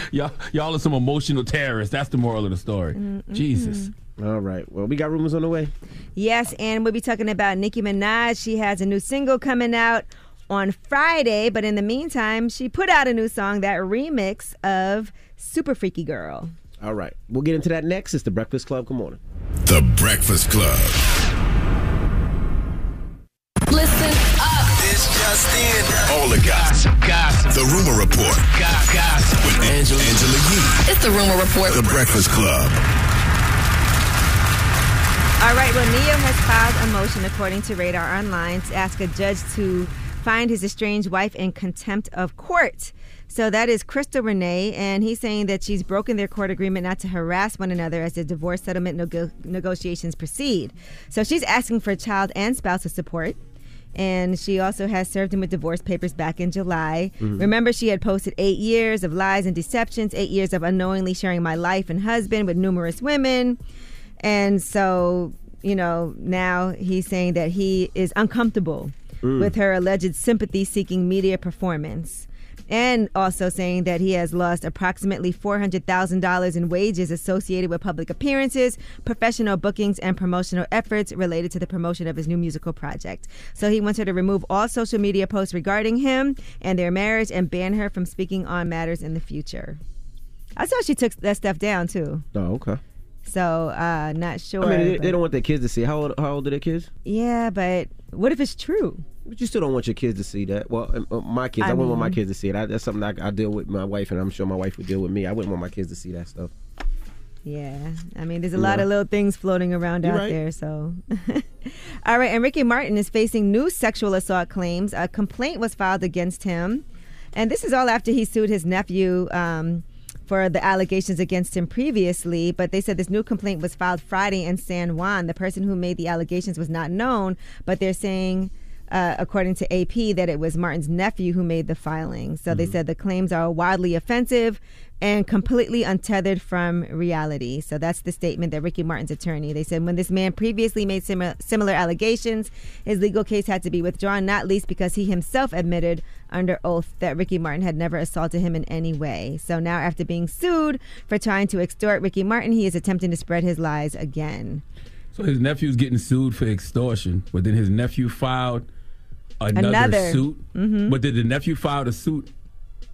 Speaker 4: y'all, y'all are some emotional terrorists. That's the moral of the story. Jesus.
Speaker 7: All right. Well, we got rumors on the way.
Speaker 3: Yes, and we'll be talking about Nicki Minaj. She has a new single coming out on Friday, but in the meantime, she put out a new song, that remix of Super Freaky Girl.
Speaker 7: All right. We'll get into that next. It's the Breakfast Club. Good morning.
Speaker 2: The Breakfast Club.
Speaker 34: Listen up.
Speaker 2: This just in. All the gossip. Gossip. The Rumor Report. Gossip. With Angela, Angela Yee.
Speaker 34: It's the Rumor Report.
Speaker 2: The Breakfast Club.
Speaker 3: All right, well, Ne-Yo has filed a motion, according to Radar Online, to ask a judge to find his estranged wife in contempt of court. So that is Crystal Renay, and he's saying that she's broken their court agreement not to harass one another as the divorce settlement nego- negotiations proceed. So she's asking for child and spousal support. And she also has served him with divorce papers back in July.
Speaker 60: Mhm.
Speaker 3: Remember, she had posted eight years of lies and deceptions, eight years of unknowingly sharing my life and husband with numerous women. And so, you know, now he's saying that he is uncomfortable
Speaker 60: Mm.
Speaker 3: with her alleged sympathy seeking media performance. And also saying that he has lost approximately $400,000 in wages associated with public appearances, professional bookings, and promotional efforts related to the promotion of his new musical project. So he wants her to remove all social media posts regarding him and their marriage and ban her from speaking on matters in the future. I saw she took that stuff down too.
Speaker 7: Oh, okay.
Speaker 3: So, uh, not sure.
Speaker 7: I mean, they, they don't want their kids to see. How old, how old are their kids?
Speaker 3: Yeah, but what if it's true?
Speaker 7: But you still don't want your kids to see that. Well, um, uh, my kids, I,
Speaker 3: I
Speaker 7: wouldn't want my kids to see it. I, that's something I, I deal with my wife, and I'm sure my wife would deal with me. I wouldn't want my kids to see that stuff.
Speaker 3: Yeah, I mean, there's a
Speaker 7: You
Speaker 3: lot
Speaker 7: know.
Speaker 3: of little things floating around
Speaker 7: You're
Speaker 3: out
Speaker 7: right.
Speaker 3: there. So, all right. And Ricky Martin is facing new sexual assault claims. A complaint was filed against him, and this is all after he sued his nephew. Um, for the allegations against him previously, but they said this new complaint was filed Friday in San Juan. The person who made the allegations was not known, but they're saying, uh, according to AP, that it was Martin's nephew who made the filing. So they said the claims are wildly offensive and completely untethered from reality. So that's the statement that Ricky Martin's attorney. They said when this man previously made similar similar allegations, his legal case had to be withdrawn, not least because he himself admitted under oath that Ricky Martin had never assaulted him in any way. So now after being sued for trying to extort Ricky Martin, he is attempting to spread his lies again.
Speaker 4: So his nephew's getting sued for extortion, but then his nephew filed another,
Speaker 3: Another.
Speaker 4: suit.
Speaker 3: Mhm.
Speaker 4: But did the nephew file the suit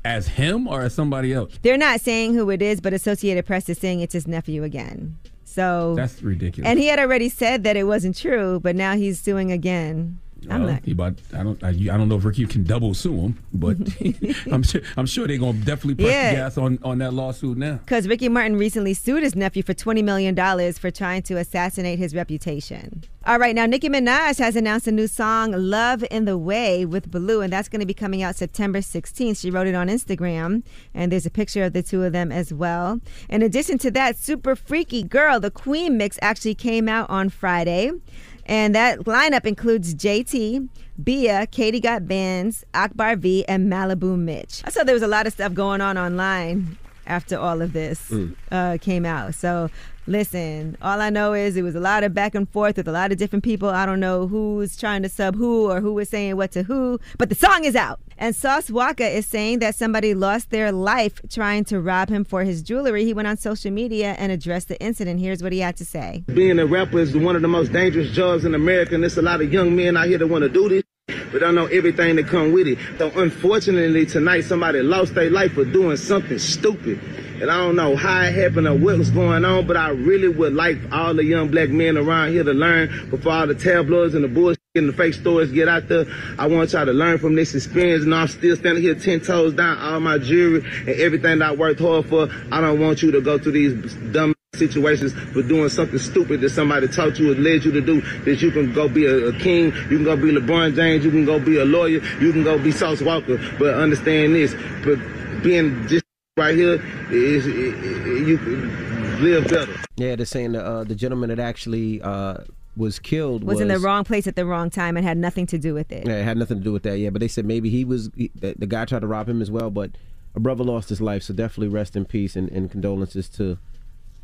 Speaker 4: as him or as somebody else?
Speaker 3: They're not saying who it is, but Associated Press is saying it's his nephew again. So
Speaker 4: That's ridiculous.
Speaker 3: And he had already said that it wasn't true, but now he's suing again. I'm not.
Speaker 4: about, I don't. I, I don't know if Ricky can double sue him, but I'm sure. I'm sure they're gonna definitely press
Speaker 3: Yeah.
Speaker 4: the gas on, on that lawsuit now.
Speaker 3: Because Ricky Martin recently sued his nephew for $20 million for trying to assassinate his reputation. All right, now Nicki Minaj has announced a new song, Love in the Way, with Bleu, and that's going to be coming out September 16th. She wrote it on Instagram, and there's a picture of the two of them as well. In addition to that, Super Freaky Girl, the Queen mix, actually came out on Friday. And that lineup includes JT, Bia, Katie Got Bandz, Akbar V, and Maliibu Miitch. I saw there was a lot of stuff going on online after all of this
Speaker 7: Mm.
Speaker 3: uh, came out. So listen, all I know is it was a lot of back and forth with a lot of different people. I don't know who's trying to sub who or who was saying what to who, but the song is out. And Sauce Walka is saying that somebody lost their life trying to rob him for his jewelry. He went on social media and addressed the incident. Here's what he had to say.
Speaker 53: Being a rapper is one of the most dangerous jobs in America, and there's a lot of young men out here that want to do this, but don't know everything that come with it. So unfortunately, tonight somebody lost their life for doing something stupid. And I don't know how it happened or what was going on, but I really would like all the young black men around here to learn before all the tabloids and the bullshit and the fake stories get out there. I want y'all to learn from this experience, and I'm still standing here ten toes down, all my jewelry and everything that I worked hard for. I don't want you to go through these dumb situations for doing something stupid that somebody taught you or led you to do that you can go be a, a king you can go be lebron james you can go be a lawyer you can go be sauce walka but understand this but being just right here is, you can live better
Speaker 7: Yeah, they're saying the, uh, the gentleman that actually uh, was killed
Speaker 3: Was in the wrong place at the wrong time and had nothing to do with it.
Speaker 7: Yeah, it had nothing to do with that. Yeah, but they said maybe he was he, the, the guy tried to rob him as well. But a brother lost his life, so definitely rest in peace and, and condolences to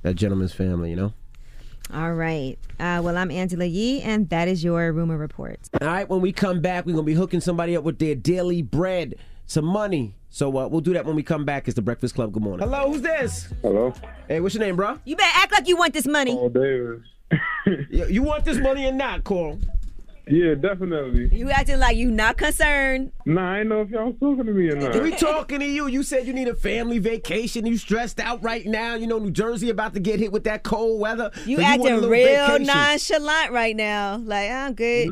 Speaker 7: that gentleman's family. You know.
Speaker 3: All right. Uh, well, I'm Angela Yee, and that is your rumor report.
Speaker 7: All right, when we come back, we're gonna be hooking somebody up with their daily bread, some money. So uh, we'll do that when we come back. It's the Breakfast Club. Good morning. Hello, who's this?
Speaker 61: Hello.
Speaker 7: Hey, what's your name, bro?
Speaker 3: You better act like you want this money.
Speaker 61: Oh, Davis.
Speaker 7: you, you want this money or not, Coral?
Speaker 61: Yeah, definitely.
Speaker 3: You acting like you not concerned.
Speaker 61: Nah, I ain't know if y'all was talking to me or not.
Speaker 7: We talking to you. You said you need a family vacation. You stressed out right now. You know New Jersey about to get hit with that cold weather.
Speaker 3: You
Speaker 7: So
Speaker 3: acting
Speaker 7: little
Speaker 3: real
Speaker 7: vacation.
Speaker 3: nonchalant right now. Like I'm good.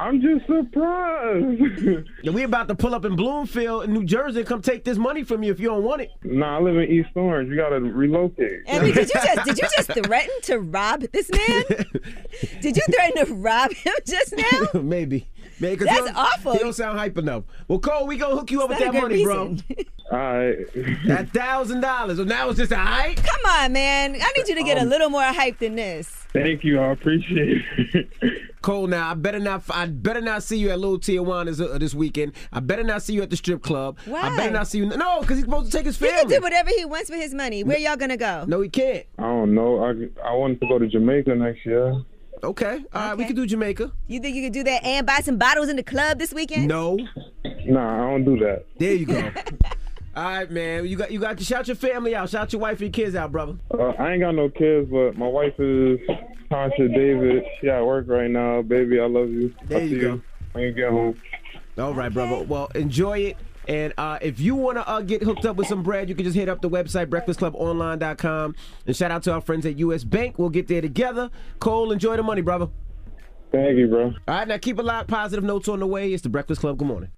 Speaker 61: I'm just surprised.
Speaker 7: Yeah, we about to pull up in Bloomfield in New Jersey and come take this money from you if you don't want it.
Speaker 61: nah, I live in East Orange. You gotta relocate.
Speaker 3: I mean, did you just did you just threaten to rob this man? did you threaten to rob him just now?
Speaker 7: Maybe. Maybe 'cause
Speaker 3: That's
Speaker 7: he don't-
Speaker 3: awful.
Speaker 7: He don't sound hype enough. Well, Cole, we gonna hook you up with that money,
Speaker 3: good
Speaker 7: bro.
Speaker 61: All right.
Speaker 7: That thousand dollars. So now it's just a hype.
Speaker 3: Come on, man. I need you to get a
Speaker 61: Um,
Speaker 3: little more hype than this.
Speaker 61: Thank you. I appreciate it.
Speaker 7: Cole, now I better not. I better not see you at Little Tijuana's uh, this weekend. I better not see you at the strip club.
Speaker 3: Why?
Speaker 7: I better not see you. No, because he's supposed to take his family.
Speaker 3: He can do whatever he wants with his money. Where y'all gonna go?
Speaker 7: No, he can't.
Speaker 61: I don't know. I, I wanted to go to Jamaica next year.
Speaker 7: Okay. All right, we can do Jamaica.
Speaker 3: You think you could do that and buy some bottles in the club this weekend?
Speaker 7: No.
Speaker 61: Nah, I don't do that.
Speaker 7: There you go. All right, man. You got you got to shout your family out. Shout your wife and your kids out, brother.
Speaker 61: Uh, I ain't got no kids, but my wife is Tasha David. She at work right now. Baby, I love you.
Speaker 7: There
Speaker 61: I'll
Speaker 7: you
Speaker 61: see
Speaker 7: go.
Speaker 61: when you get home.
Speaker 7: All right, brother. Well, enjoy it. And uh, if you want to uh, get hooked up with some bread, you can just hit up the website, breakfastclubonline.com. And shout out to our friends at U.S. Bank. We'll get there together. Cole, enjoy the money, brother.
Speaker 61: Thank you, bro.
Speaker 7: All right, now keep a lot of positive notes on the way. It's the Breakfast Club. Good morning.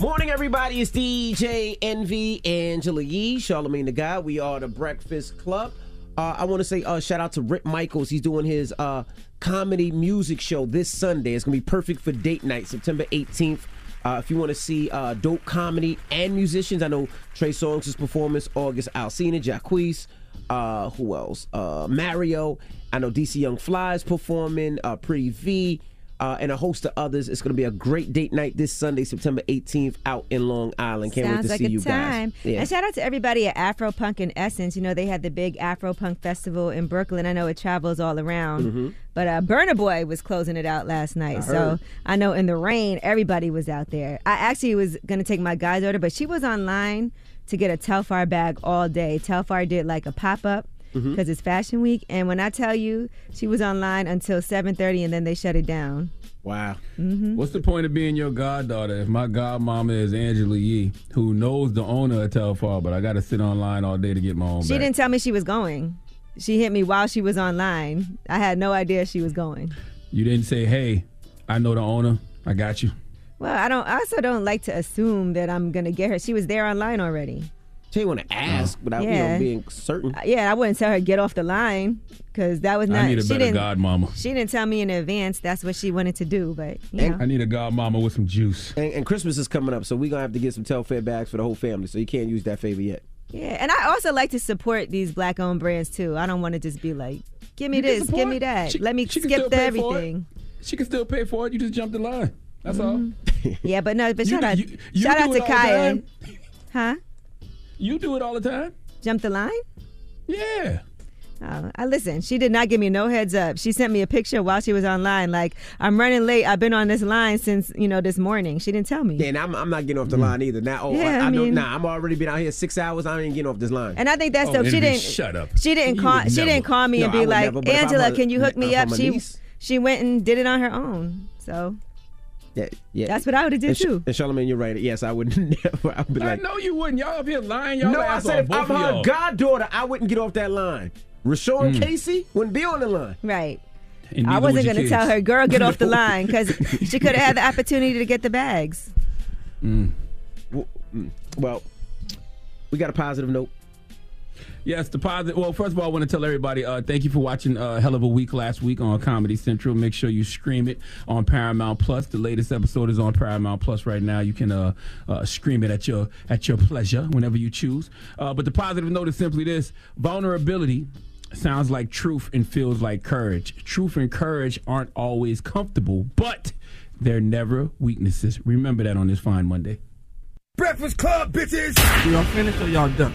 Speaker 7: Morning, everybody. It's DJ Envy Angela Yee, Charlamagne the Guy. We are the Breakfast Club. Uh, I want to say uh, shout out to Rick Michaels. He's doing his uh, comedy music show this Sunday. It's going to be perfect for date night, September 18th. Uh, if you want to see uh, dope comedy and musicians, I know Trey Songz' performance, August Alsina, Jacquees, uh, who else? Uh, Mario. I know DC Young Fly's performing, Pretty Vee, uh, and a host of others. It's going to be a great date night this Sunday, September 18th, out in Long Island. Can't
Speaker 3: Sounds
Speaker 7: wait to
Speaker 3: like
Speaker 7: see you
Speaker 3: time.
Speaker 7: guys. Yeah.
Speaker 3: And shout out to everybody at Afropunk and Essence. You know, they had the big Afropunk festival in Brooklyn. I know it travels all around.
Speaker 7: Mhm.
Speaker 3: But uh, Burna Boy was closing it out last night.
Speaker 7: I
Speaker 3: so. I know in the rain, everybody was out there. I actually was going to take my goddaughter, but she was online to get a Telfar bag all day. Telfar did like a pop up.
Speaker 7: Mm-hmm.
Speaker 3: Because it's Fashion Week, and when I tell you, she was online until 7:30, and then they shut it down.
Speaker 7: Wow.
Speaker 3: Mm-hmm.
Speaker 4: What's the point of being your goddaughter if my godmama is Angela Yee, who knows the owner of Telfar, but I got to sit online all day to get my own
Speaker 3: She
Speaker 4: back?
Speaker 3: didn't tell me she was going. She hit me while she was online. I had no idea she was going.
Speaker 4: You didn't say, "Hey, I know the owner. I got you."
Speaker 3: Well, I don't. I also don't like to assume that I'm gonna get her. She was there online already.
Speaker 7: So you want to ask without you know, being certain.
Speaker 3: Uh, Yeah, I wouldn't tell her get off the line because that was not.
Speaker 4: I need a
Speaker 3: she
Speaker 4: better
Speaker 3: didn't.
Speaker 4: godmama.
Speaker 3: She didn't tell me in advance. That's what she wanted to do. But you know.
Speaker 4: I need a godmama with some juice.
Speaker 7: And, and Christmas is coming up, so we're going to have to get some Telfar bags for the whole family, so you can't use that favor yet.
Speaker 3: Yeah, and I also like to support these black-owned brands too. I don't want to just be like, give me
Speaker 4: You
Speaker 3: this, give me that.
Speaker 4: She-
Speaker 3: Let me
Speaker 4: can still
Speaker 3: skip the
Speaker 4: pay for it.
Speaker 3: everything.
Speaker 4: She can still pay for it. You just jumped the line. That's all.
Speaker 3: Yeah, but no, but
Speaker 4: You
Speaker 3: shout
Speaker 4: do-
Speaker 3: out,
Speaker 4: you- you
Speaker 3: shout out to
Speaker 4: all the
Speaker 3: Kaya. Huh?
Speaker 4: You do it all the time.
Speaker 3: Jump the line?
Speaker 4: Yeah.
Speaker 3: Oh, I listen. She did not give me no heads up. She sent me a picture while she was online. Like I'm running late. I've been on this line since you know this morning. She didn't tell me.
Speaker 7: Yeah, and I'm, I'm not getting off the mm. line either. Now, oh,
Speaker 3: Yeah,
Speaker 7: I, I,
Speaker 3: I
Speaker 7: know.
Speaker 3: mean-
Speaker 7: Nah, I'm already been out here six hours. I ain't getting off this line.
Speaker 3: And I think that's
Speaker 7: Oh,
Speaker 3: dope. She didn't.
Speaker 7: shut up.
Speaker 3: She didn't
Speaker 7: You
Speaker 3: call. She
Speaker 7: never.
Speaker 3: didn't call me
Speaker 7: No,
Speaker 3: and be like,
Speaker 7: never, but if I'm
Speaker 3: Angela,
Speaker 7: a-
Speaker 3: can you hook me up? She
Speaker 7: niece-
Speaker 3: she went and did it on her own. So
Speaker 7: Yeah, yeah.
Speaker 3: That's what I would've did
Speaker 7: and
Speaker 3: too.
Speaker 7: And Charlamagne, you're right. Yes, I would never. I'd be
Speaker 4: I
Speaker 7: like,
Speaker 4: know you wouldn't. Y'all up here lying. Y'all
Speaker 7: no, I said if I'm
Speaker 4: of
Speaker 7: her
Speaker 4: y'all.
Speaker 7: goddaughter, I wouldn't get off that line. Rashawn
Speaker 4: Mm.
Speaker 7: Casey wouldn't be on the line.
Speaker 3: right.
Speaker 4: And
Speaker 3: I wasn't going to tell her, girl, get off the line, because she could have had the opportunity to get the bags.
Speaker 4: Mm.
Speaker 7: Well, we got a positive note.
Speaker 4: Yes, the positive. Well, first of all, I want to tell everybody uh, thank you for watching uh, Hell of a Week last week on Comedy Central. Make sure you stream it on Paramount Plus. The latest episode is on Paramount Plus right now. You can uh, uh, stream it at your at your pleasure whenever you choose. Uh, but the positive note is simply this: vulnerability sounds like truth and feels like courage. Truth and courage aren't always comfortable, but they're never weaknesses. Remember that on this fine Monday.
Speaker 62: Breakfast Club, bitches! Y'all finished or y'all done?